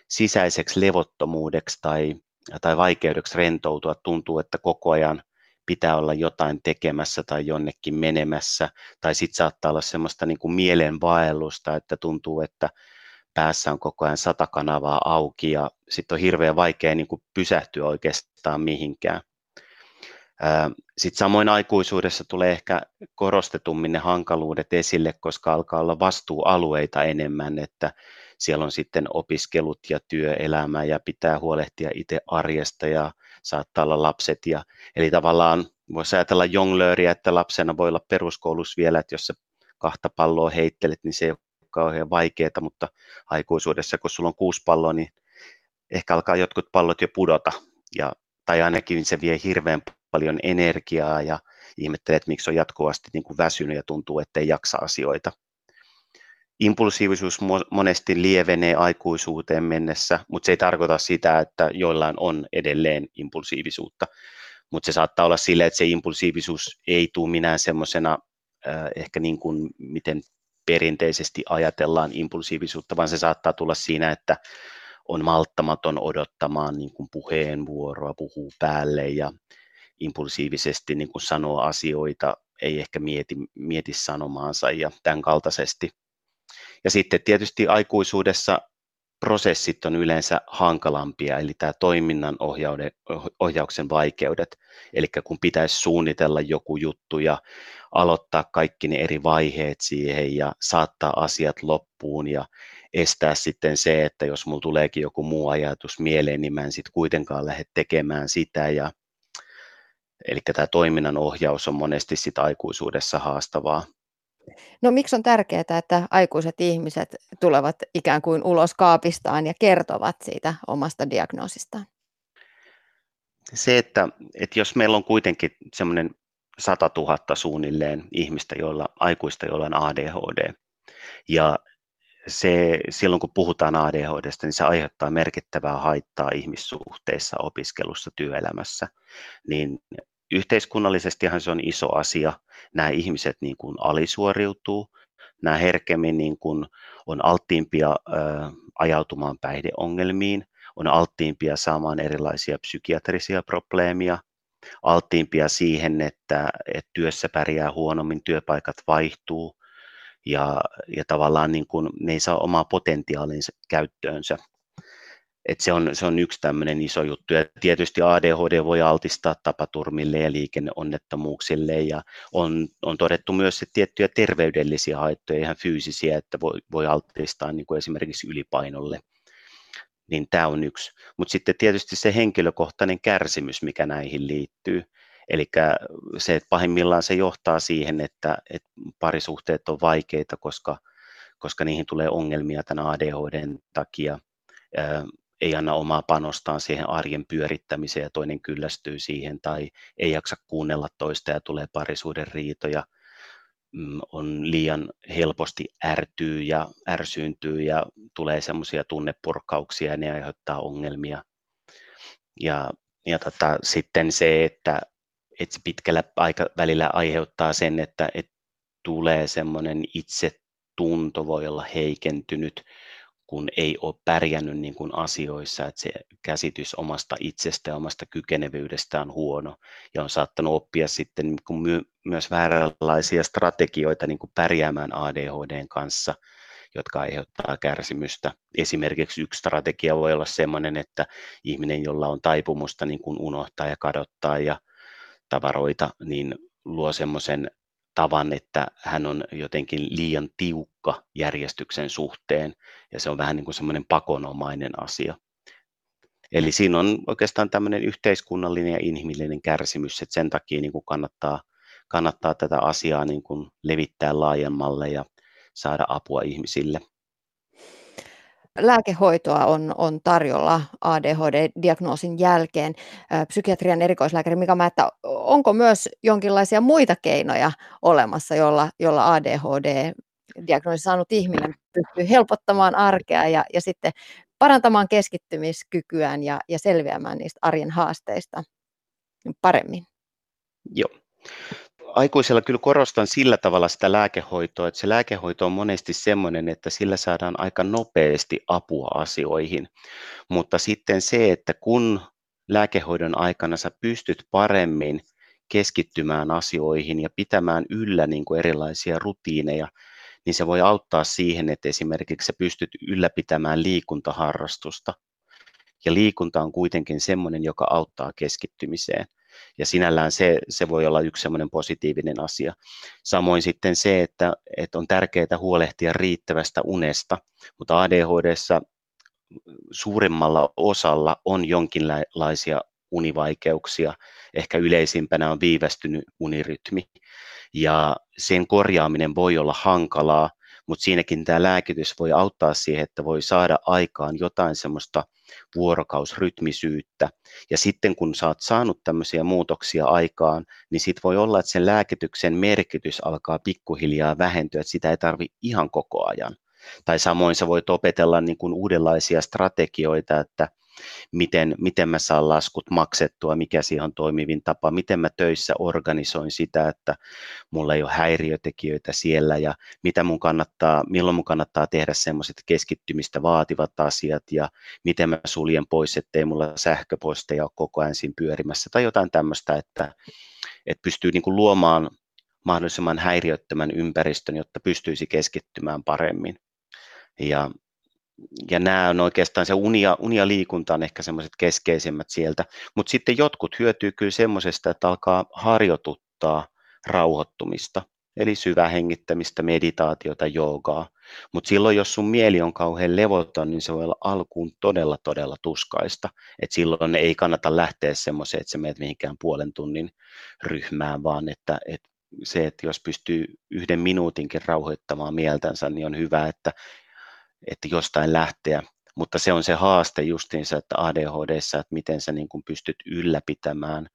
C: sisäiseksi levottomuudeksi tai tai vaikeudeksi rentoutua. Tuntuu, että koko ajan pitää olla jotain tekemässä tai jonnekin menemässä. Tai sitten saattaa olla semmoista niin kuin mielenvaellusta, että tuntuu, että päässä on koko ajan sata kanavaa auki ja sitten on hirveän vaikea niin kuin pysähtyä oikeastaan mihinkään. Sitten samoin aikuisuudessa tulee ehkä korostetummin ne hankaluudet esille, koska alkaa olla vastuualueita enemmän, että siellä on sitten opiskelut ja työelämä ja pitää huolehtia itse arjesta ja saattaa olla lapset. Ja, eli tavallaan voisi ajatella jonglööriä, että lapsena voi olla peruskoulussa vielä, että jos se kahta palloa heittelet, niin se ei ole kauhean vaikeaa, mutta aikuisuudessa, kun sulla on kuusi palloa, niin ehkä alkaa jotkut pallot jo pudota, ja, tai ainakin se vie hirveän paljon energiaa ja ihmettelee, että miksi on jatkuvasti niin kuin väsynyt ja tuntuu, että ei jaksa asioita. Impulsiivisuus monesti lievenee aikuisuuteen mennessä, mutta se ei tarkoita sitä, että joillain on edelleen impulsiivisuutta. Mutta se saattaa olla sille, että se impulsiivisuus ei tule minään semmoisena ehkä niin kuin miten perinteisesti ajatellaan impulsiivisuutta, vaan se saattaa tulla siinä, että on malttamaton odottamaan niin kuin puheenvuoroa, puhuu päälle ja impulsiivisesti niin kuin sanoo asioita, ei ehkä mieti, mieti sanomaansa ja tämän kaltaisesti. Ja sitten tietysti aikuisuudessa prosessit on yleensä hankalampia, eli tämä toiminnan ohjauksen vaikeudet, eli kun pitäisi suunnitella joku juttu ja aloittaa kaikki ne eri vaiheet siihen ja saattaa asiat loppuun ja estää sitten se, että jos mulla tuleekin joku muu ajatus mieleen, niin mä en sitten kuitenkaan lähde tekemään sitä ja Eli tämä toiminnan ohjaus on monesti sit aikuisuudessa haastavaa.
B: No miksi on tärkeää, että aikuiset ihmiset tulevat ikään kuin ulos kaapistaan ja kertovat siitä omasta diagnoosistaan?
C: Se, että, että jos meillä on kuitenkin semmoinen 100 000 suunnilleen ihmistä, joilla, aikuista, joilla on ADHD, ja se, silloin kun puhutaan ADHDsta, niin se aiheuttaa merkittävää haittaa ihmissuhteissa, opiskelussa, työelämässä, niin yhteiskunnallisestihan se on iso asia. Nämä ihmiset niin kuin alisuoriutuu, nämä herkemmin niin kuin on alttiimpia ajautumaan päihdeongelmiin, on alttiimpia saamaan erilaisia psykiatrisia probleemia, alttiimpia siihen, että, että työssä pärjää huonommin, työpaikat vaihtuu ja, ja tavallaan niin kuin ne ei saa omaa potentiaalinsa käyttöönsä. Et se, on, se on yksi tämmöinen iso juttu. Ja tietysti ADHD voi altistaa tapaturmille ja liikenneonnettomuuksille. Ja on, on todettu myös että tiettyjä terveydellisiä haittoja, ihan fyysisiä, että voi, voi altistaa niin kuin esimerkiksi ylipainolle. Niin tämä on yksi. Mutta sitten tietysti se henkilökohtainen kärsimys, mikä näihin liittyy. Eli se, että pahimmillaan se johtaa siihen, että, että parisuhteet on vaikeita, koska, koska niihin tulee ongelmia tämän ADHDn takia anna omaa panostaan siihen arjen pyörittämiseen ja toinen kyllästyy siihen tai ei jaksa kuunnella toista ja tulee parisuuden riitoja, mm, on liian helposti ärtyy ja ärsyyntyy ja tulee semmoisia tunnepurkauksia ja ne aiheuttaa ongelmia. Ja, ja tota, sitten se, että, että se pitkällä aikavälillä aiheuttaa sen, että, että tulee semmoinen itsetunto voi olla heikentynyt, kun ei ole pärjännyt niin kuin asioissa, että se käsitys omasta itsestä ja omasta kykenevyydestä on huono ja on saattanut oppia sitten niin kuin my- myös vääränlaisia strategioita niin kuin pärjäämään ADHDn kanssa, jotka aiheuttaa kärsimystä. Esimerkiksi yksi strategia voi olla sellainen, että ihminen, jolla on taipumusta niin kuin unohtaa ja kadottaa ja tavaroita, niin luo semmoisen tavan, että hän on jotenkin liian tiukka järjestyksen suhteen ja se on vähän niin kuin semmoinen pakonomainen asia. Eli siinä on oikeastaan tämmöinen yhteiskunnallinen ja inhimillinen kärsimys, että sen takia niin kuin kannattaa, kannattaa tätä asiaa niin kuin levittää laajemmalle ja saada apua ihmisille
B: lääkehoitoa on, on tarjolla ADHD-diagnoosin jälkeen. Psykiatrian erikoislääkäri Mika Määttä, onko myös jonkinlaisia muita keinoja olemassa, jolla, jolla ADHD-diagnoosin saanut ihminen pystyy helpottamaan arkea ja, ja sitten parantamaan keskittymiskykyään ja, ja selviämään niistä arjen haasteista paremmin?
C: Joo aikuisella kyllä korostan sillä tavalla sitä lääkehoitoa, että se lääkehoito on monesti semmoinen, että sillä saadaan aika nopeasti apua asioihin. Mutta sitten se, että kun lääkehoidon aikana sä pystyt paremmin keskittymään asioihin ja pitämään yllä niin kuin erilaisia rutiineja, niin se voi auttaa siihen, että esimerkiksi sä pystyt ylläpitämään liikuntaharrastusta. Ja liikunta on kuitenkin semmoinen, joka auttaa keskittymiseen ja sinällään se, se voi olla yksi semmoinen positiivinen asia. Samoin sitten se, että, että on tärkeää huolehtia riittävästä unesta, mutta ADHDssa suurimmalla osalla on jonkinlaisia univaikeuksia. Ehkä yleisimpänä on viivästynyt unirytmi. Ja sen korjaaminen voi olla hankalaa, mutta siinäkin tämä lääkitys voi auttaa siihen, että voi saada aikaan jotain semmoista vuorokausrytmisyyttä. Ja sitten kun sä oot saanut tämmöisiä muutoksia aikaan, niin sitten voi olla, että sen lääkityksen merkitys alkaa pikkuhiljaa vähentyä, että sitä ei tarvi ihan koko ajan. Tai samoin sä voit opetella niin kuin uudenlaisia strategioita, että miten, miten mä saan laskut maksettua, mikä siihen on toimivin tapa, miten mä töissä organisoin sitä, että mulla ei ole häiriötekijöitä siellä ja mitä mun kannattaa, milloin mun kannattaa tehdä semmoiset keskittymistä vaativat asiat ja miten mä suljen pois, ettei mulla sähköposteja ole koko ajan siinä pyörimässä tai jotain tämmöistä, että, että pystyy niin kuin luomaan mahdollisimman häiriöttömän ympäristön, jotta pystyisi keskittymään paremmin. Ja ja nämä on oikeastaan se uni ja, uni ja liikunta on ehkä semmoiset keskeisimmät sieltä, mutta sitten jotkut hyötyy kyllä semmoisesta, että alkaa harjoituttaa rauhoittumista, eli syvää hengittämistä, meditaatiota, joogaa. Mutta silloin, jos sun mieli on kauhean levoton, niin se voi olla alkuun todella, todella tuskaista. Et silloin ei kannata lähteä semmoiseen, että sä menet mihinkään puolen tunnin ryhmään, vaan että, että se, että jos pystyy yhden minuutinkin rauhoittamaan mieltänsä, niin on hyvä, että että jostain lähteä, mutta se on se haaste justiinsa, että ADHDssa, että miten sä niin kuin pystyt ylläpitämään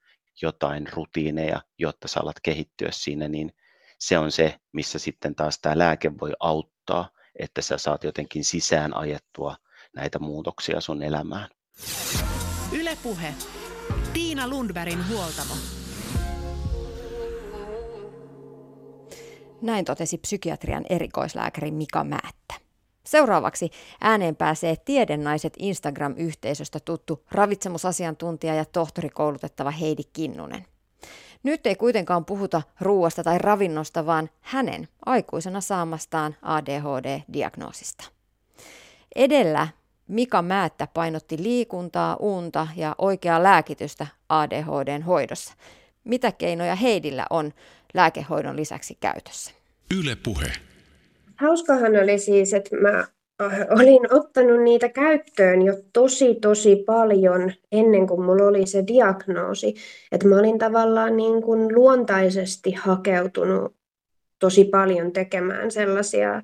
C: jotain rutiineja, jotta sä alat kehittyä siinä, niin se on se, missä sitten taas tämä lääke voi auttaa, että sä saat jotenkin sisään ajettua näitä muutoksia sun elämään.
A: Ylepuhe. Tiina Lundbergin huoltamo.
B: Näin totesi psykiatrian erikoislääkäri Mika Määttä. Seuraavaksi ääneen pääsee Tiedennaiset Instagram-yhteisöstä tuttu ravitsemusasiantuntija ja tohtorikoulutettava Heidi Kinnunen. Nyt ei kuitenkaan puhuta ruuasta tai ravinnosta, vaan hänen aikuisena saamastaan ADHD-diagnoosista. Edellä Mika Määttä painotti liikuntaa, unta ja oikeaa lääkitystä ADHDn hoidossa. Mitä keinoja Heidillä on lääkehoidon lisäksi käytössä?
E: Yle puhe.
F: Hauskahan oli siis, että mä äh, olin ottanut niitä käyttöön jo tosi tosi paljon ennen kuin mulla oli se diagnoosi. Että mä olin tavallaan niin kuin luontaisesti hakeutunut tosi paljon tekemään sellaisia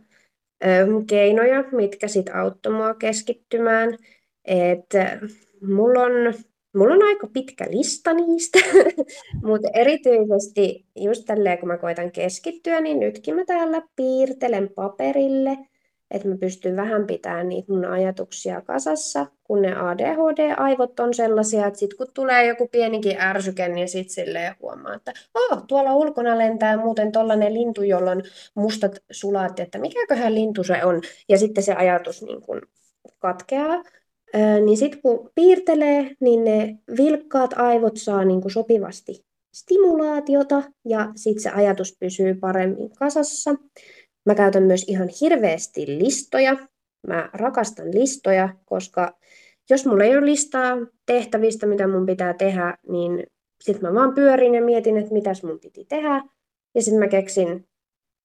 F: ö, keinoja, mitkä sitten auttoi mua keskittymään. että mulla on Mulla on aika pitkä lista niistä, mutta erityisesti just tälleen, kun mä koitan keskittyä, niin nytkin mä täällä piirtelen paperille, että mä pystyn vähän pitämään niitä mun ajatuksia kasassa, kun ne ADHD-aivot on sellaisia, että sit kun tulee joku pienikin ärsyke, niin sit silleen huomaa, että oh, tuolla ulkona lentää muuten tollainen lintu, jolla on mustat sulat, että mikäköhän lintu se on, ja sitten se ajatus niin kun katkeaa niin sitten kun piirtelee, niin ne vilkkaat aivot saa niin kuin sopivasti stimulaatiota ja sitten se ajatus pysyy paremmin kasassa. Mä käytän myös ihan hirveästi listoja. Mä rakastan listoja, koska jos mulla ei ole listaa tehtävistä, mitä mun pitää tehdä, niin sitten mä vaan pyörin ja mietin, että mitäs mun piti tehdä. Ja sitten mä keksin,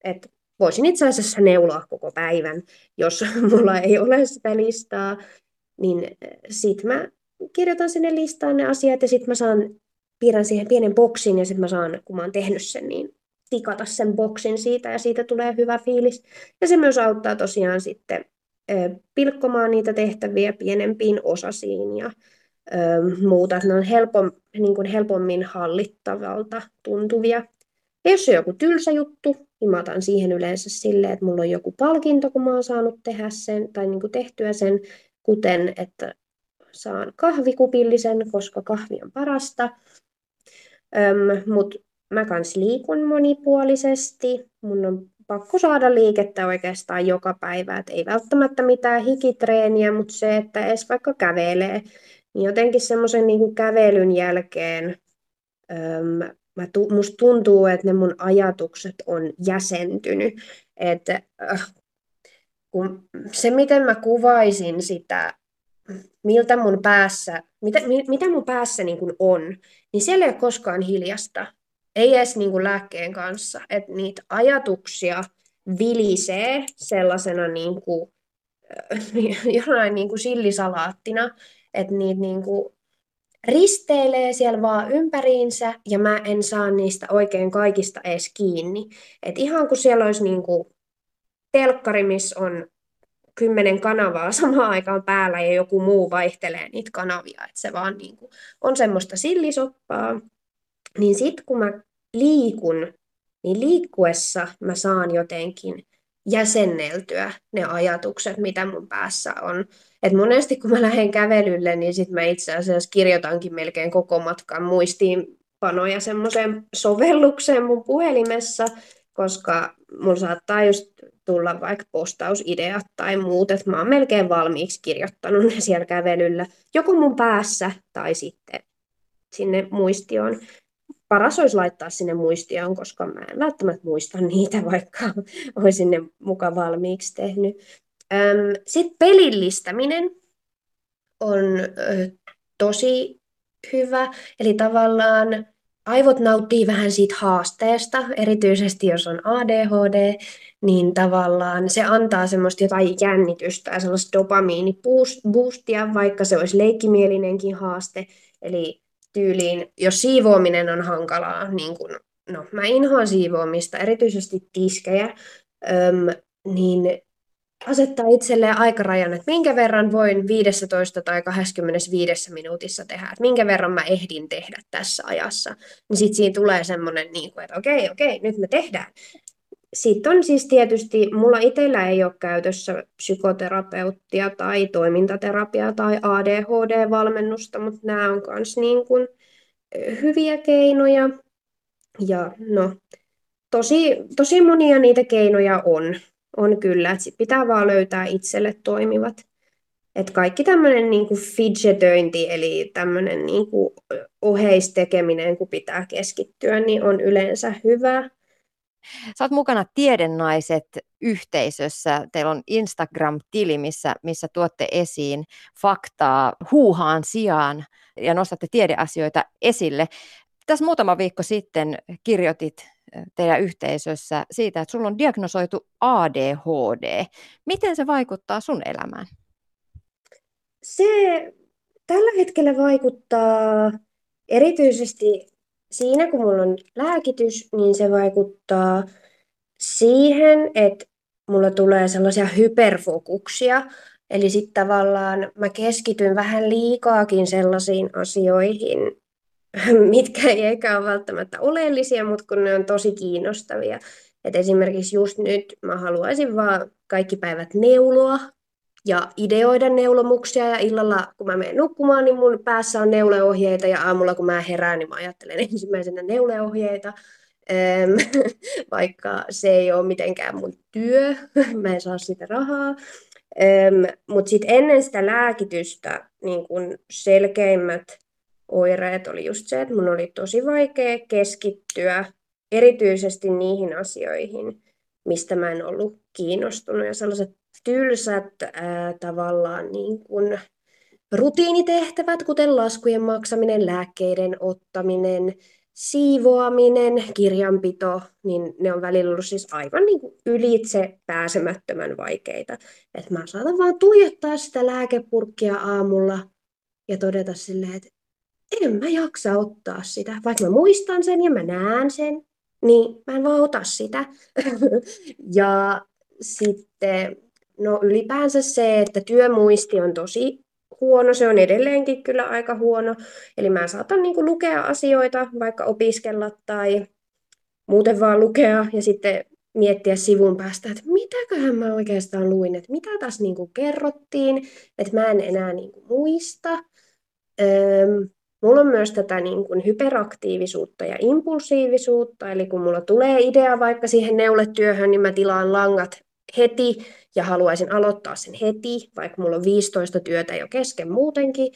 F: että voisin itse asiassa neuloa koko päivän, jos mulla ei ole sitä listaa niin eh, sitten mä kirjoitan sinne listaan ne asiat ja sitten mä saan, piirrän siihen pienen boksin ja sitten mä saan, kun mä oon tehnyt sen, niin tikata sen boksin siitä ja siitä tulee hyvä fiilis. Ja se myös auttaa tosiaan sitten ö, pilkkomaan niitä tehtäviä pienempiin osasiin ja ö, muuta. Ne on helpom, niin kuin helpommin hallittavalta tuntuvia. Ja jos on joku tylsä juttu, niin mä otan siihen yleensä silleen, että mulla on joku palkinto, kun mä oon saanut tehdä sen tai niin kuin tehtyä sen kuten että saan kahvikupillisen, koska kahvi on parasta. Mutta mä kans liikun monipuolisesti. Mun on pakko saada liikettä oikeastaan joka päivä. Et ei välttämättä mitään hikitreeniä, mutta se, että edes vaikka kävelee, niin jotenkin semmoisen niin kävelyn jälkeen öm, mä tu, musta tuntuu, että ne mun ajatukset on jäsentynyt. Että äh, kun se, miten mä kuvaisin sitä, miltä mun päässä, mitä, mitä mun päässä niin kuin on, niin siellä ei ole koskaan hiljasta. Ei edes niin kuin lääkkeen kanssa. Että niitä ajatuksia vilisee sellaisena niin kuin, jonain niin kuin sillisalaattina, että niitä niin kuin risteilee siellä vaan ympäriinsä ja mä en saa niistä oikein kaikista edes kiinni. Et ihan kun siellä olisi niin kuin telkkari, missä on kymmenen kanavaa samaan aikaan päällä ja joku muu vaihtelee niitä kanavia, että se vaan niin kuin on semmoista sillisoppaa, niin sitten kun mä liikun, niin liikkuessa mä saan jotenkin jäsenneltyä ne ajatukset, mitä mun päässä on. Et monesti kun mä lähden kävelylle, niin sit mä itse asiassa kirjoitankin melkein koko matkan muistiinpanoja semmoiseen sovellukseen mun puhelimessa, koska mulla saattaa just tulla vaikka postausideat tai muut, että mä oon melkein valmiiksi kirjoittanut ne siellä kävelyllä, joko mun päässä tai sitten sinne muistioon. Paras olisi laittaa sinne muistioon, koska mä en välttämättä muista niitä, vaikka olisin ne muka valmiiksi tehnyt. Sitten pelillistäminen on tosi hyvä, eli tavallaan aivot nauttii vähän siitä haasteesta, erityisesti jos on ADHD, niin tavallaan se antaa semmoista jotain jännitystä ja sellaista dopamiiniboostia, vaikka se olisi leikkimielinenkin haaste. Eli tyyliin, jos siivoaminen on hankalaa, niin kun, no mä inhoan siivoamista, erityisesti tiskejä, öm, niin asettaa itselleen aikarajan, että minkä verran voin 15 tai 25 minuutissa tehdä, että minkä verran mä ehdin tehdä tässä ajassa. Niin sitten siinä tulee semmoinen, niin että okei, okei, nyt me tehdään. Sitten on siis tietysti, mulla itsellä ei ole käytössä psykoterapeuttia tai toimintaterapiaa tai ADHD-valmennusta, mutta nämä on myös niin kuin hyviä keinoja. Ja no, tosi, tosi monia niitä keinoja on on kyllä, että pitää vaan löytää itselle toimivat. Et kaikki tämmöinen niinku fidgetöinti, eli tämmöinen niinku oheistekeminen, kun pitää keskittyä, niin on yleensä hyvä.
B: Sä oot mukana Tiedennaiset yhteisössä. Teillä on Instagram-tili, missä, missä tuotte esiin faktaa huuhaan sijaan ja nostatte tiedeasioita esille. Tässä muutama viikko sitten kirjoitit teidän yhteisössä siitä, että sulla on diagnosoitu ADHD. Miten se vaikuttaa sun elämään?
F: Se tällä hetkellä vaikuttaa erityisesti siinä, kun mulla on lääkitys, niin se vaikuttaa siihen, että mulla tulee sellaisia hyperfokuksia. Eli sitten tavallaan mä keskityn vähän liikaakin sellaisiin asioihin, mitkä ei eikä ole välttämättä oleellisia, mutta kun ne on tosi kiinnostavia. Et esimerkiksi just nyt mä haluaisin vaan kaikki päivät neuloa ja ideoida neulomuksia ja illalla kun mä menen nukkumaan, niin mun päässä on neuleohjeita ja aamulla kun mä herään, niin mä ajattelen ensimmäisenä neuleohjeita. vaikka se ei ole mitenkään mun työ, mä en saa sitä rahaa. Mutta sitten ennen sitä lääkitystä niin kun selkeimmät oireet oli just se, että mun oli tosi vaikea keskittyä erityisesti niihin asioihin, mistä mä en ollut kiinnostunut. Ja sellaiset tylsät ää, tavallaan niin kuin rutiinitehtävät, kuten laskujen maksaminen, lääkkeiden ottaminen, siivoaminen, kirjanpito, niin ne on välillä ollut siis aivan niin kuin ylitse pääsemättömän vaikeita. Että mä saatan vaan tuijottaa sitä lääkepurkkia aamulla ja todeta silleen, että en mä jaksa ottaa sitä. Vaikka mä muistan sen ja mä näen sen, niin mä en vaan ota sitä. ja sitten no ylipäänsä se, että työmuisti on tosi huono, se on edelleenkin kyllä aika huono. Eli mä saatan niin lukea asioita, vaikka opiskella tai muuten vaan lukea ja sitten miettiä sivun päästä, että mitäköhän mä oikeastaan luin, että mitä tässä niin kerrottiin, että mä en enää niin muista. Öm, Mulla on myös tätä niin kuin hyperaktiivisuutta ja impulsiivisuutta, eli kun mulla tulee idea vaikka siihen neuletyöhön, niin mä tilaan langat heti ja haluaisin aloittaa sen heti, vaikka mulla on 15 työtä jo kesken muutenkin.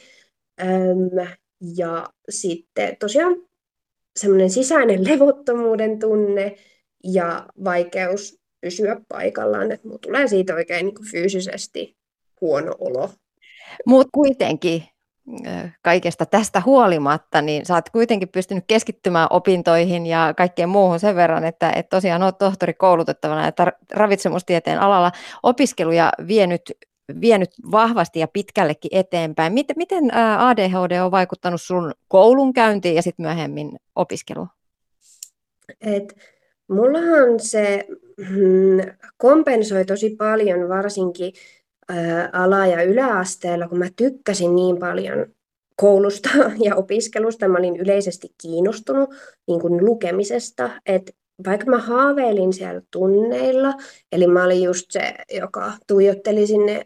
F: Öm, ja sitten tosiaan semmoinen sisäinen levottomuuden tunne ja vaikeus pysyä paikallaan, että mulla tulee siitä oikein niin kuin fyysisesti huono olo.
B: Mutta kuitenkin kaikesta tästä huolimatta, niin sä oot kuitenkin pystynyt keskittymään opintoihin ja kaikkeen muuhun sen verran, että, että tosiaan oot tohtori koulutettavana ja ravitsemustieteen alalla opiskeluja vienyt, vienyt vahvasti ja pitkällekin eteenpäin. Miten, miten ADHD on vaikuttanut sun koulunkäyntiin ja sitten myöhemmin opiskeluun?
F: Et mullahan se mm, kompensoi tosi paljon varsinkin ala- ja yläasteella, kun mä tykkäsin niin paljon koulusta ja opiskelusta, mä olin yleisesti kiinnostunut niin kuin lukemisesta, että vaikka mä haaveilin siellä tunneilla, eli mä olin just se, joka tuijotteli sinne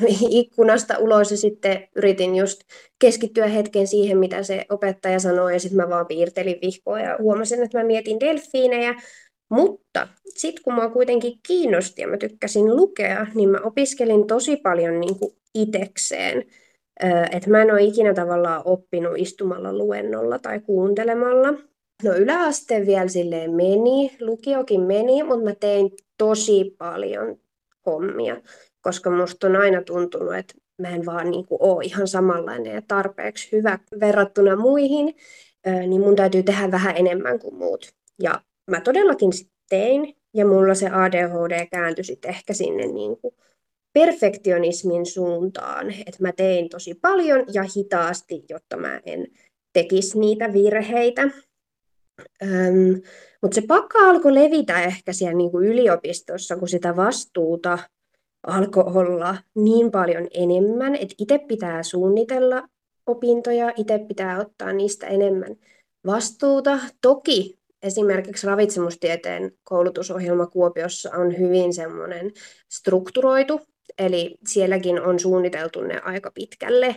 F: ikkunasta ulos ja sitten yritin just keskittyä hetken siihen, mitä se opettaja sanoi ja sitten mä vaan piirtelin vihkoa ja huomasin, että mä mietin delfiinejä, mutta sitten kun mä kuitenkin kiinnosti ja mä tykkäsin lukea, niin mä opiskelin tosi paljon niin kuin itekseen. Että mä en ole ikinä tavallaan oppinut istumalla luennolla tai kuuntelemalla. No yläaste vielä silleen meni, lukiokin meni, mutta mä tein tosi paljon hommia, koska musta on aina tuntunut, että mä en vaan niin kuin ole ihan samanlainen ja tarpeeksi hyvä verrattuna muihin, niin mun täytyy tehdä vähän enemmän kuin muut. Ja mä todellakin tein, ja mulla se ADHD kääntyi sitten ehkä sinne niin kuin perfektionismin suuntaan, että mä tein tosi paljon ja hitaasti, jotta mä en tekisi niitä virheitä. Öm, mutta se pakka alkoi levitä ehkä siellä niin kuin yliopistossa, kun sitä vastuuta alkoi olla niin paljon enemmän, että itse pitää suunnitella opintoja, itse pitää ottaa niistä enemmän vastuuta. Toki esimerkiksi ravitsemustieteen koulutusohjelma Kuopiossa on hyvin semmoinen strukturoitu, eli sielläkin on suunniteltu ne aika pitkälle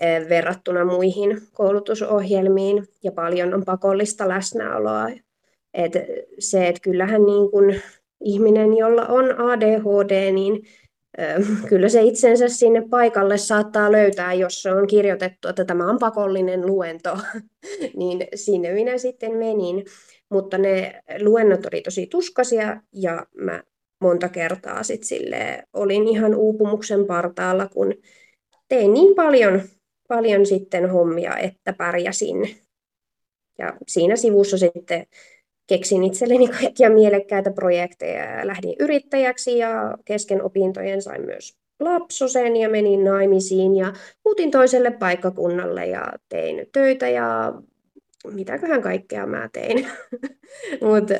F: eh, verrattuna muihin koulutusohjelmiin ja paljon on pakollista läsnäoloa. Et se, että kyllähän niin kun ihminen, jolla on ADHD, niin kyllä se itsensä sinne paikalle saattaa löytää, jos se on kirjoitettu, että tämä on pakollinen luento, niin sinne minä sitten menin. Mutta ne luennot oli tosi tuskasia ja mä monta kertaa sit sille olin ihan uupumuksen partaalla, kun tein niin paljon, paljon sitten hommia, että pärjäsin. Ja siinä sivussa sitten keksin itselleni kaikkia mielekkäitä projekteja ja lähdin yrittäjäksi ja kesken opintojen sain myös lapsosen ja menin naimisiin ja muutin toiselle paikkakunnalle ja tein töitä ja mitäköhän kaikkea mä tein. Mutta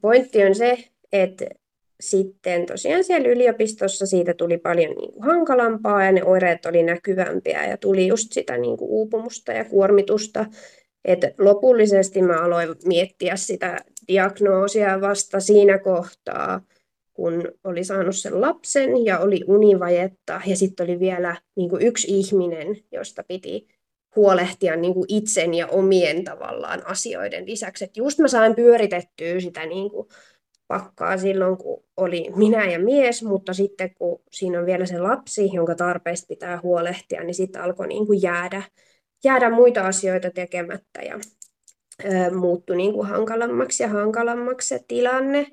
F: pointti on se, että sitten tosiaan siellä yliopistossa siitä tuli paljon niin kuin hankalampaa ja ne oireet oli näkyvämpiä ja tuli just sitä niin kuin uupumusta ja kuormitusta. Et lopullisesti mä aloin miettiä sitä diagnoosia vasta siinä kohtaa, kun oli saanut sen lapsen ja oli univajetta ja sitten oli vielä niin kuin yksi ihminen, josta piti huolehtia niin kuin itsen ja omien tavallaan asioiden lisäksi. Et just mä sain pyöritettyä sitä niin kuin pakkaa silloin, kun oli minä ja mies, mutta sitten kun siinä on vielä se lapsi, jonka tarpeista pitää huolehtia, niin sitten alkoi niin kuin jäädä, jäädä muita asioita tekemättä ja ö, muuttui niin kuin hankalammaksi ja hankalammaksi se tilanne.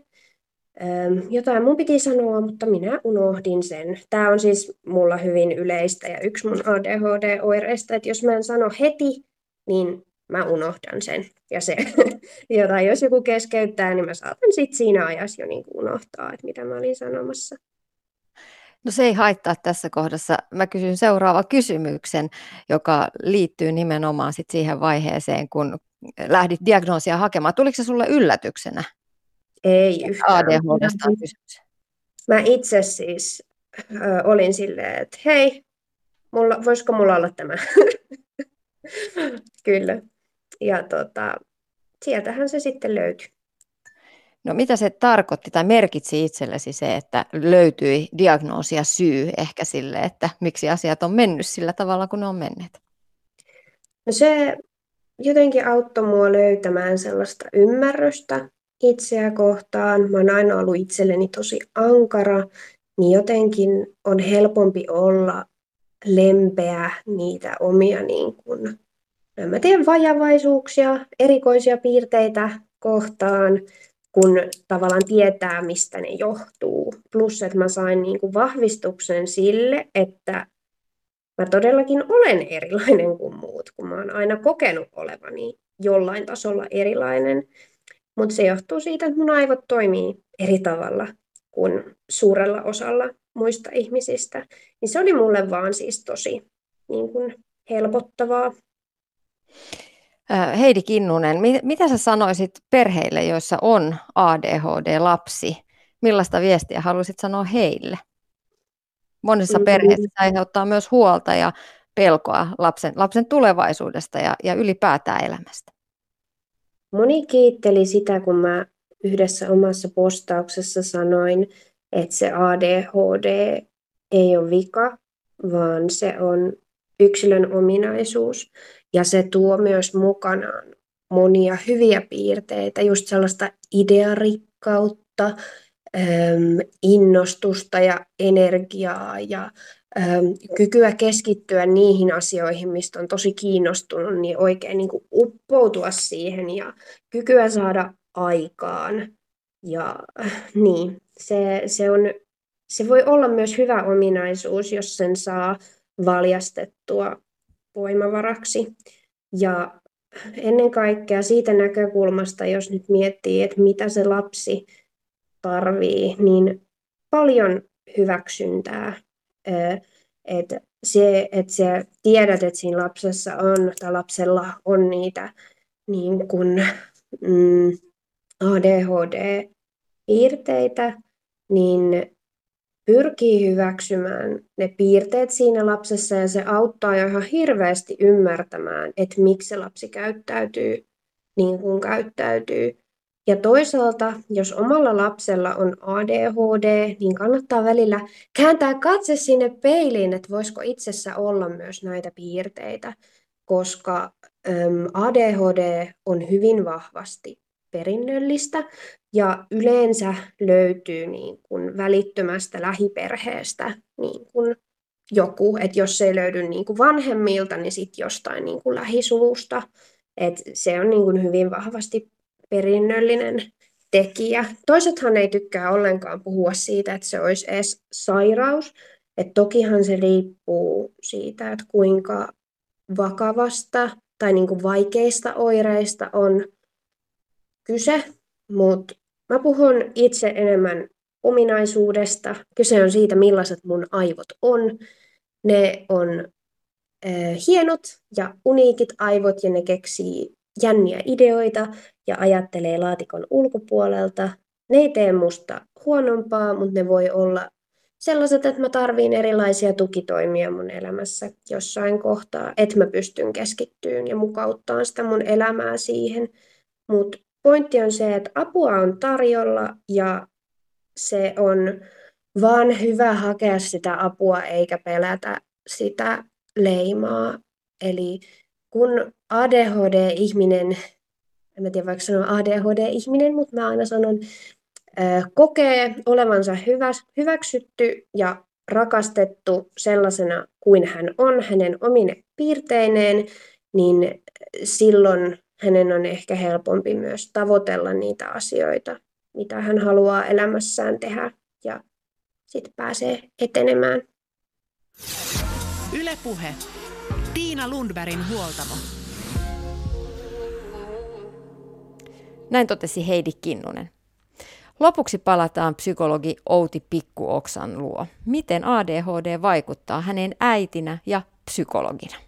F: Jotain mun piti sanoa, mutta minä unohdin sen. Tämä on siis mulla hyvin yleistä ja yksi mun ADHD-oireista, että jos mä en sano heti, niin mä unohdan sen. Ja se, jota jos joku keskeyttää, niin mä saatan sitten siinä ajassa jo niin unohtaa, että mitä mä olin sanomassa.
B: No se ei haittaa tässä kohdassa. Mä kysyn seuraava kysymyksen, joka liittyy nimenomaan sit siihen vaiheeseen, kun lähdit diagnoosia hakemaan. Tuliko se sulle yllätyksenä?
F: Ei yhtään.
B: ADHDsta on kysymys.
F: Mä itse siis ö, olin silleen, että hei, mulla, voisiko mulla olla tämä? Kyllä. Ja tota, sieltähän se sitten löytyi.
B: No mitä se tarkoitti tai merkitsi itsellesi se, että löytyi diagnoosi ja syy ehkä sille, että miksi asiat on mennyt sillä tavalla, kun ne on menneet?
F: No se jotenkin auttoi mua löytämään sellaista ymmärrystä itseä kohtaan. Mä oon aina ollut itselleni tosi ankara, niin jotenkin on helpompi olla lempeä niitä omia niin kuin, mä teen vajavaisuuksia, erikoisia piirteitä kohtaan, kun tavallaan tietää, mistä ne johtuu. Plus, että mä sain niin kuin vahvistuksen sille, että mä todellakin olen erilainen kuin muut, kun mä oon aina kokenut olevani jollain tasolla erilainen. Mutta se johtuu siitä, että mun aivot toimii eri tavalla kuin suurella osalla muista ihmisistä. Niin se oli mulle vaan siis tosi niin kuin helpottavaa.
B: Heidi Kinnunen, mitä sä sanoisit perheille, joissa on ADHD-lapsi? Millaista viestiä haluaisit sanoa heille? Monissa mm-hmm. perheissä se aiheuttaa myös huolta ja pelkoa lapsen, lapsen tulevaisuudesta ja, ja ylipäätään elämästä
F: moni kiitteli sitä, kun mä yhdessä omassa postauksessa sanoin, että se ADHD ei ole vika, vaan se on yksilön ominaisuus ja se tuo myös mukanaan monia hyviä piirteitä, just sellaista idearikkautta, innostusta ja energiaa ja kykyä keskittyä niihin asioihin, mistä on tosi kiinnostunut, niin oikein niin kuin uppoutua siihen ja kykyä saada aikaan. Ja niin, se, se, on, se voi olla myös hyvä ominaisuus, jos sen saa valjastettua voimavaraksi. Ja ennen kaikkea siitä näkökulmasta, jos nyt miettii, että mitä se lapsi tarvii, niin paljon hyväksyntää. Että se, että sä tiedät, että siinä lapsessa on, tai lapsella on niitä niin kuin, mm, ADHD-piirteitä, niin pyrkii hyväksymään ne piirteet siinä lapsessa ja se auttaa jo ihan hirveästi ymmärtämään, että miksi se lapsi käyttäytyy niin kuin käyttäytyy. Ja toisaalta, jos omalla lapsella on ADHD, niin kannattaa välillä kääntää katse sinne peiliin, että voisiko itsessä olla myös näitä piirteitä, koska ADHD on hyvin vahvasti perinnöllistä ja yleensä löytyy niin kuin välittömästä lähiperheestä niin kuin joku, että jos se ei löydy niin kuin vanhemmilta, niin sitten jostain niin kuin lähisuvusta. Et se on niin kuin hyvin vahvasti perinnöllinen tekijä. Toisethan ei tykkää ollenkaan puhua siitä, että se olisi edes sairaus. Et tokihan se riippuu siitä, että kuinka vakavasta tai niin kuin vaikeista oireista on kyse, mutta mä puhun itse enemmän ominaisuudesta. Kyse on siitä, millaiset mun aivot on. Ne on äh, hienot ja uniikit aivot ja ne keksii jänniä ideoita ja ajattelee laatikon ulkopuolelta. Ne ei tee musta huonompaa, mutta ne voi olla sellaiset, että mä tarviin erilaisia tukitoimia mun elämässä jossain kohtaa, että mä pystyn keskittyyn ja mukauttaa sitä mun elämää siihen. Mutta pointti on se, että apua on tarjolla ja se on vaan hyvä hakea sitä apua eikä pelätä sitä leimaa. Eli kun ADHD-ihminen, en tiedä vaikka sanoa ADHD-ihminen, mutta mä aina sanon, kokee olevansa hyvä, hyväksytty ja rakastettu sellaisena kuin hän on, hänen omine piirteineen, niin silloin hänen on ehkä helpompi myös tavoitella niitä asioita, mitä hän haluaa elämässään tehdä ja sitten pääsee etenemään.
A: Ylepuhe. Tiina Lundbergin huoltamo.
B: Näin totesi Heidi Kinnunen. Lopuksi palataan psykologi Outi Pikkuoksan luo. Miten ADHD vaikuttaa hänen äitinä ja psykologina?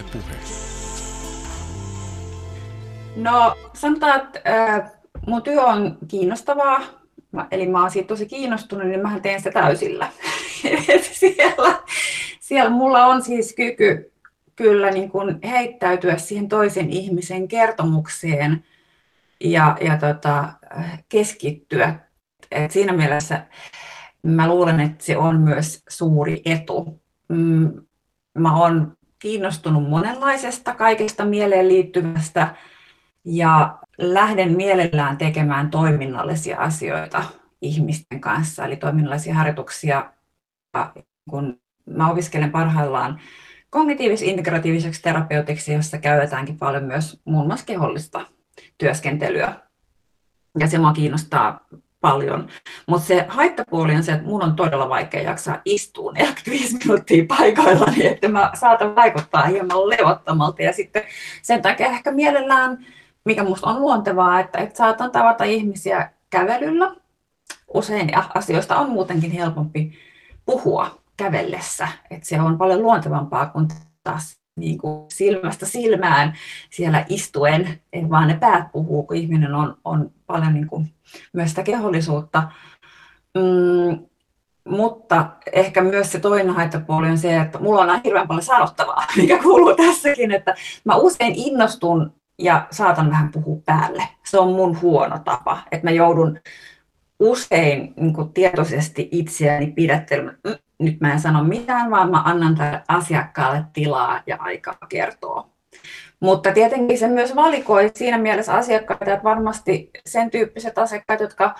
D: Yle Puhe. No sanotaan, että äh, mun työ on kiinnostavaa, mä, eli mä oon siitä tosi kiinnostunut, niin mä teen sitä täysillä. siellä, siellä mulla on siis kyky kyllä niin kuin heittäytyä siihen toisen ihmisen kertomukseen ja, ja tota, keskittyä. Et siinä mielessä mä luulen, että se on myös suuri etu. Mm, mä oon kiinnostunut monenlaisesta, kaikesta mieleen liittyvästä ja lähden mielellään tekemään toiminnallisia asioita ihmisten kanssa, eli toiminnallisia harjoituksia. Kun mä opiskelen parhaillaan kognitiivis-integratiiviseksi terapeutiksi, jossa käytetäänkin paljon myös muun muassa kehollista työskentelyä. Ja se mua kiinnostaa paljon. Mutta se haittapuoli on se, että mun on todella vaikea jaksaa istua 45 minuuttia paikoillani, että mä saatan vaikuttaa hieman levottomalta. Ja sitten sen takia ehkä mielellään, mikä musta on luontevaa, että, että saatan tavata ihmisiä kävelyllä. Usein asioista on muutenkin helpompi puhua kävellessä. Että se on paljon luontevampaa kuin taas niin kuin silmästä silmään siellä istuen, vaan ne päät puhuu, kun ihminen on, on paljon niin kuin myös sitä kehollisuutta. Mm, mutta ehkä myös se toinen haittapuoli on se, että mulla on hirveän paljon sanottavaa, mikä kuuluu tässäkin, että mä usein innostun ja saatan vähän puhua päälle. Se on mun huono tapa, että mä joudun usein niin kuin tietoisesti itseäni pidättelemään, mm, nyt mä en sano mitään, vaan mä annan asiakkaalle tilaa ja aikaa kertoa. Mutta tietenkin se myös valikoi siinä mielessä asiakkaita, että varmasti sen tyyppiset asiakkaat, jotka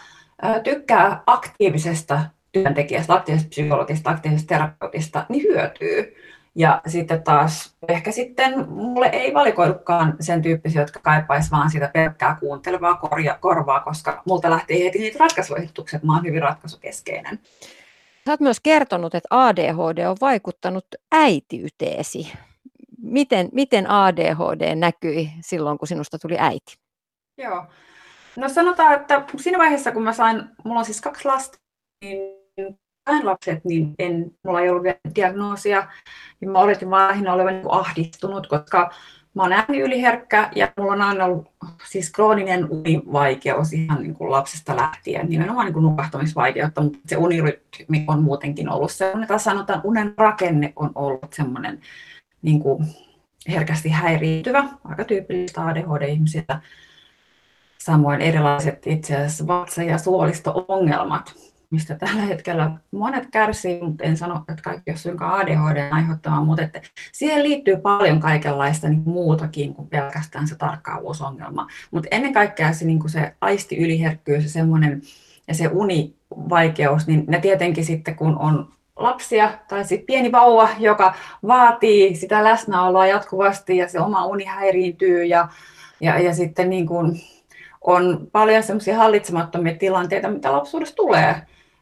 D: tykkää aktiivisesta työntekijästä, aktiivisesta psykologista, aktiivisesta terapeutista, niin hyötyy. Ja sitten taas ehkä sitten mulle ei valikoidukaan sen tyyppisiä, jotka kaipaisi vaan sitä pelkkää kuuntelevaa korja, korvaa, koska multa lähtee heti niitä ratkaisuehdotukset. Mä oon hyvin ratkaisukeskeinen.
B: Sä oot myös kertonut, että ADHD on vaikuttanut äitiyteesi. Miten, miten ADHD näkyi silloin, kun sinusta tuli äiti?
D: Joo. No sanotaan, että siinä vaiheessa, kun mä sain, mulla on siis kaksi lasta, niin sain lapset, niin en, mulla ei ollut vielä diagnoosia. Ja mä oletin lähinnä olevan niin ahdistunut, koska mä oon yliherkkä ja mulla on aina ollut siis krooninen univaikeus ihan niin kuin lapsesta lähtien, nimenomaan niin kuin nukahtamisvaikeutta, mutta se unirytmi on muutenkin ollut sellainen, tai sanotaan unen rakenne on ollut semmoinen niin kuin herkästi häiriintyvä, aika tyypillistä ADHD-ihmisillä. Samoin erilaiset itse asiassa vatsa- ja suolisto-ongelmat, mistä tällä hetkellä monet kärsii, mutta en sano, että kaikki on suinkaan ADHD aiheuttamaan, mutta että siihen liittyy paljon kaikenlaista niin muutakin kuin pelkästään se tarkkaavuusongelma. Mutta ennen kaikkea se, niin se aistiyliherkkyys ja semmoinen ja se univaikeus, niin ne tietenkin sitten kun on lapsia tai sitten pieni vauva, joka vaatii sitä läsnäoloa jatkuvasti ja se oma uni häiriintyy ja, ja, ja sitten niin kuin on paljon semmoisia hallitsemattomia tilanteita, mitä lapsuudessa tulee.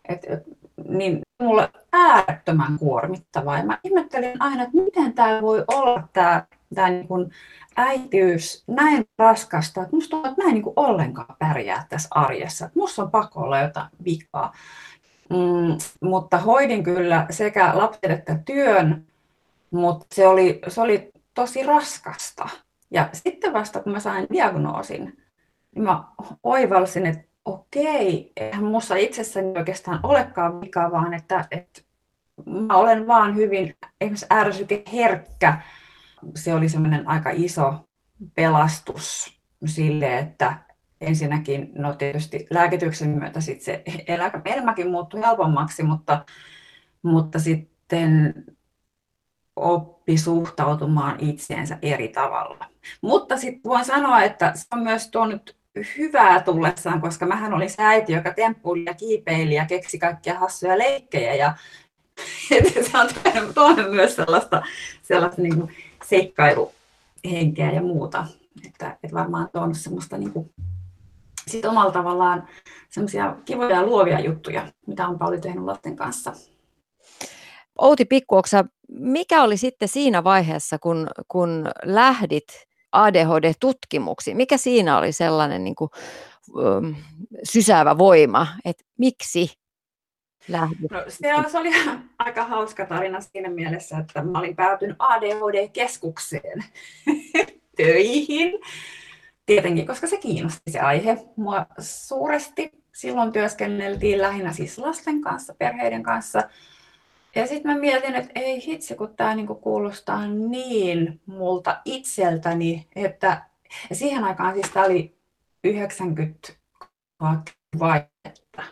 D: Et, et, niin mulle äärettömän kuormittavaa. Ja mä ihmettelin aina, että miten tämä voi olla tämä tää niin kuin äitiys näin raskasta, että musta tuntuu, että mä en niin kuin ollenkaan pärjää tässä arjessa. Että musta on pakko olla jotain vikaa. Mm, mutta hoidin kyllä sekä lapset että työn, mutta se oli, se oli tosi raskasta. Ja sitten vasta kun mä sain diagnoosin, niin mä oivalsin, että okei, eihän minussa itsessäni oikeastaan olekaan vikaa, vaan että, että mä olen vaan hyvin esimerkiksi ärsykeherkkä. Se oli semmoinen aika iso pelastus sille, että ensinnäkin, no tietysti lääkityksen myötä sit se elämäkin muuttui helpommaksi, mutta, mutta sitten oppi suhtautumaan itseensä eri tavalla. Mutta sitten voin sanoa, että se on myös tuonut hyvää tullessaan, koska mähän olin se äiti, joka temppuili ja kiipeili ja keksi kaikkia hassuja leikkejä. Ja, se on tuonut myös sellaista, sellaista niin kuin seikkailuhenkeä ja muuta. Että, että varmaan tuonut semmoista niin kuin, sit omalla tavallaan semmoisia kivoja ja luovia juttuja, mitä on paljon tehnyt lasten kanssa.
B: Outi Pikkuoksa, mikä oli sitten siinä vaiheessa, kun, kun lähdit ADHD-tutkimuksiin. Mikä siinä oli sellainen niin kuin, sysäävä voima, että miksi lähdit?
D: No, se, se oli aika hauska tarina siinä mielessä, että mä olin päätynyt ADHD-keskukseen töihin. Tietenkin, koska se kiinnosti se aihe mua suuresti. Silloin työskenneltiin lähinnä siis lasten kanssa, perheiden kanssa – ja sitten mä mietin, että ei hitsi, kun tämä niinku kuulostaa niin multa itseltäni, että ja siihen aikaan siis tämä oli 90 vaihetta,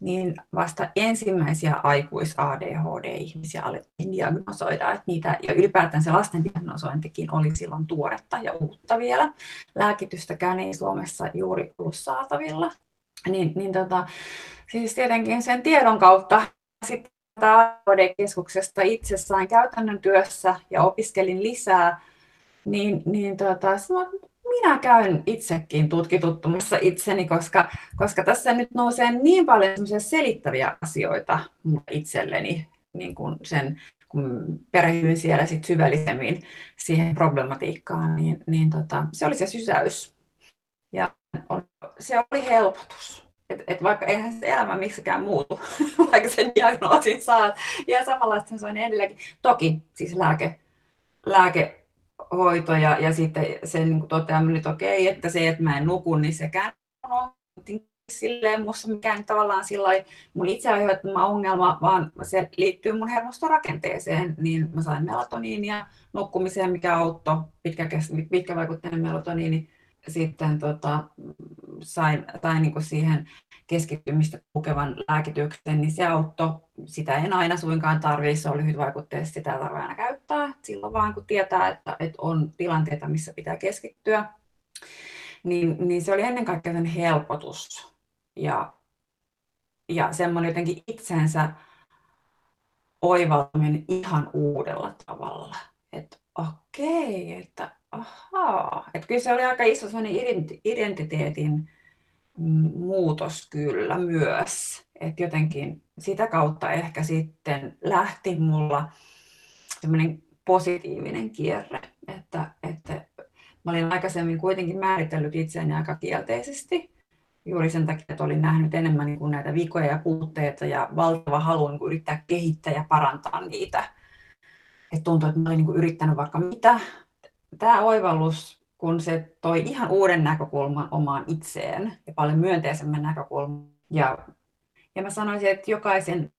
D: niin vasta ensimmäisiä aikuis-ADHD-ihmisiä alettiin diagnosoida, että niitä, ja ylipäätään se lasten diagnosointikin oli silloin tuoretta ja uutta vielä. Lääkitystäkään ei Suomessa juuri ollut saatavilla. Niin, niin tota, siis tietenkin sen tiedon kautta sitten ADHD-keskuksesta itsessään käytännön työssä ja opiskelin lisää, niin, niin tota, minä käyn itsekin tutkituttumassa itseni, koska, koska tässä nyt nousee niin paljon selittäviä asioita itselleni, niin kuin sen, kun perehdyin siellä sit syvällisemmin siihen problematiikkaan, niin, niin tota, se oli se sysäys. Ja se oli helpotus. Et, et vaikka eihän se elämä miksikään muutu, vaikka sen diagnoosin saa. Ja samanlaista se on edelleenkin. Toki siis lääke, lääkehoito ja, ja sitten sen niin toteaminen, että okei, että se, että mä en nuku, niin sekään on silleen musta mikään tavallaan sillä mun itse aiheuttama ongelma, vaan se liittyy mun hermostorakenteeseen, niin mä sain melatoniinia nukkumiseen, mikä auttoi, pitkä, pitkävaikutteinen melatoniini, sitten tota, sain, sain niin siihen keskittymistä tukevan lääkityksen, niin se auttoi. Sitä en aina suinkaan tarvitse, se on lyhytvaikutteisesti, sitä ei tarvitse aina käyttää. Silloin vaan kun tietää, että, että on tilanteita, missä pitää keskittyä, niin, niin se oli ennen kaikkea sen helpotus ja, ja semmoinen jotenkin itsensä oivaltaminen ihan uudella tavalla. Että okei, että ahaa. Että kyllä se oli aika iso identiteetin muutos kyllä myös. Että jotenkin sitä kautta ehkä sitten lähti mulla semmoinen positiivinen kierre, että, että mä olin aikaisemmin kuitenkin määritellyt itseäni aika kielteisesti juuri sen takia, että olin nähnyt enemmän niin kuin näitä vikoja ja puutteita ja valtava halu niin kuin yrittää kehittää ja parantaa niitä. Et tuntui, että mä olin niin kuin yrittänyt vaikka mitä. Tämä oivallus, kun se toi ihan uuden näkökulman omaan itseen ja paljon myönteisemmän näkökulman. Ja, ja mä sanoisin, että jokaisen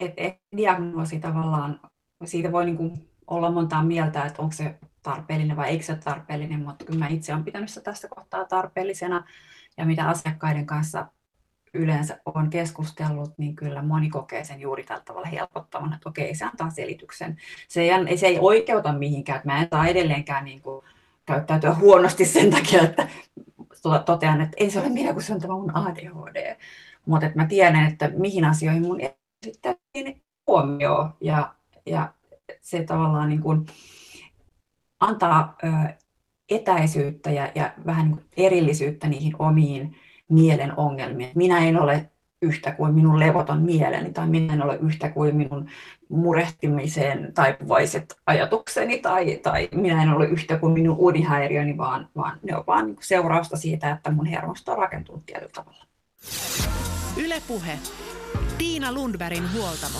D: että diagnoosi tavallaan, siitä voi niin kuin olla montaa mieltä, että onko se tarpeellinen vai eikö se ole tarpeellinen, mutta kyllä mä itse olen pitänyt sitä tästä kohtaa tarpeellisena ja mitä asiakkaiden kanssa yleensä on keskustellut, niin kyllä moni kokee sen juuri tällä tavalla helpottavana, että okei, se antaa selityksen. Se ei, se ei oikeuta mihinkään, että mä en saa edelleenkään niin kuin käyttäytyä huonosti sen takia, että totean, että ei se ole minä, kun se on tämä mun ADHD. Mutta että mä tiedän, että mihin asioihin mun sitten huomioon ja, ja se tavallaan niin kuin antaa etäisyyttä ja, ja vähän niin kuin erillisyyttä niihin omiin mielen ongelmiin. Minä en ole yhtä kuin minun levoton mieleni tai minä en ole yhtä kuin minun murehtimiseen taipuvaiset ajatukseni tai, tai minä en ole yhtä kuin minun unihäiriöni, vaan, vaan ne on vain niin seurausta siitä, että mun hermosto on rakentunut tietyllä tavalla.
A: Ylepuhe. Tiina Lundbergin huoltamo.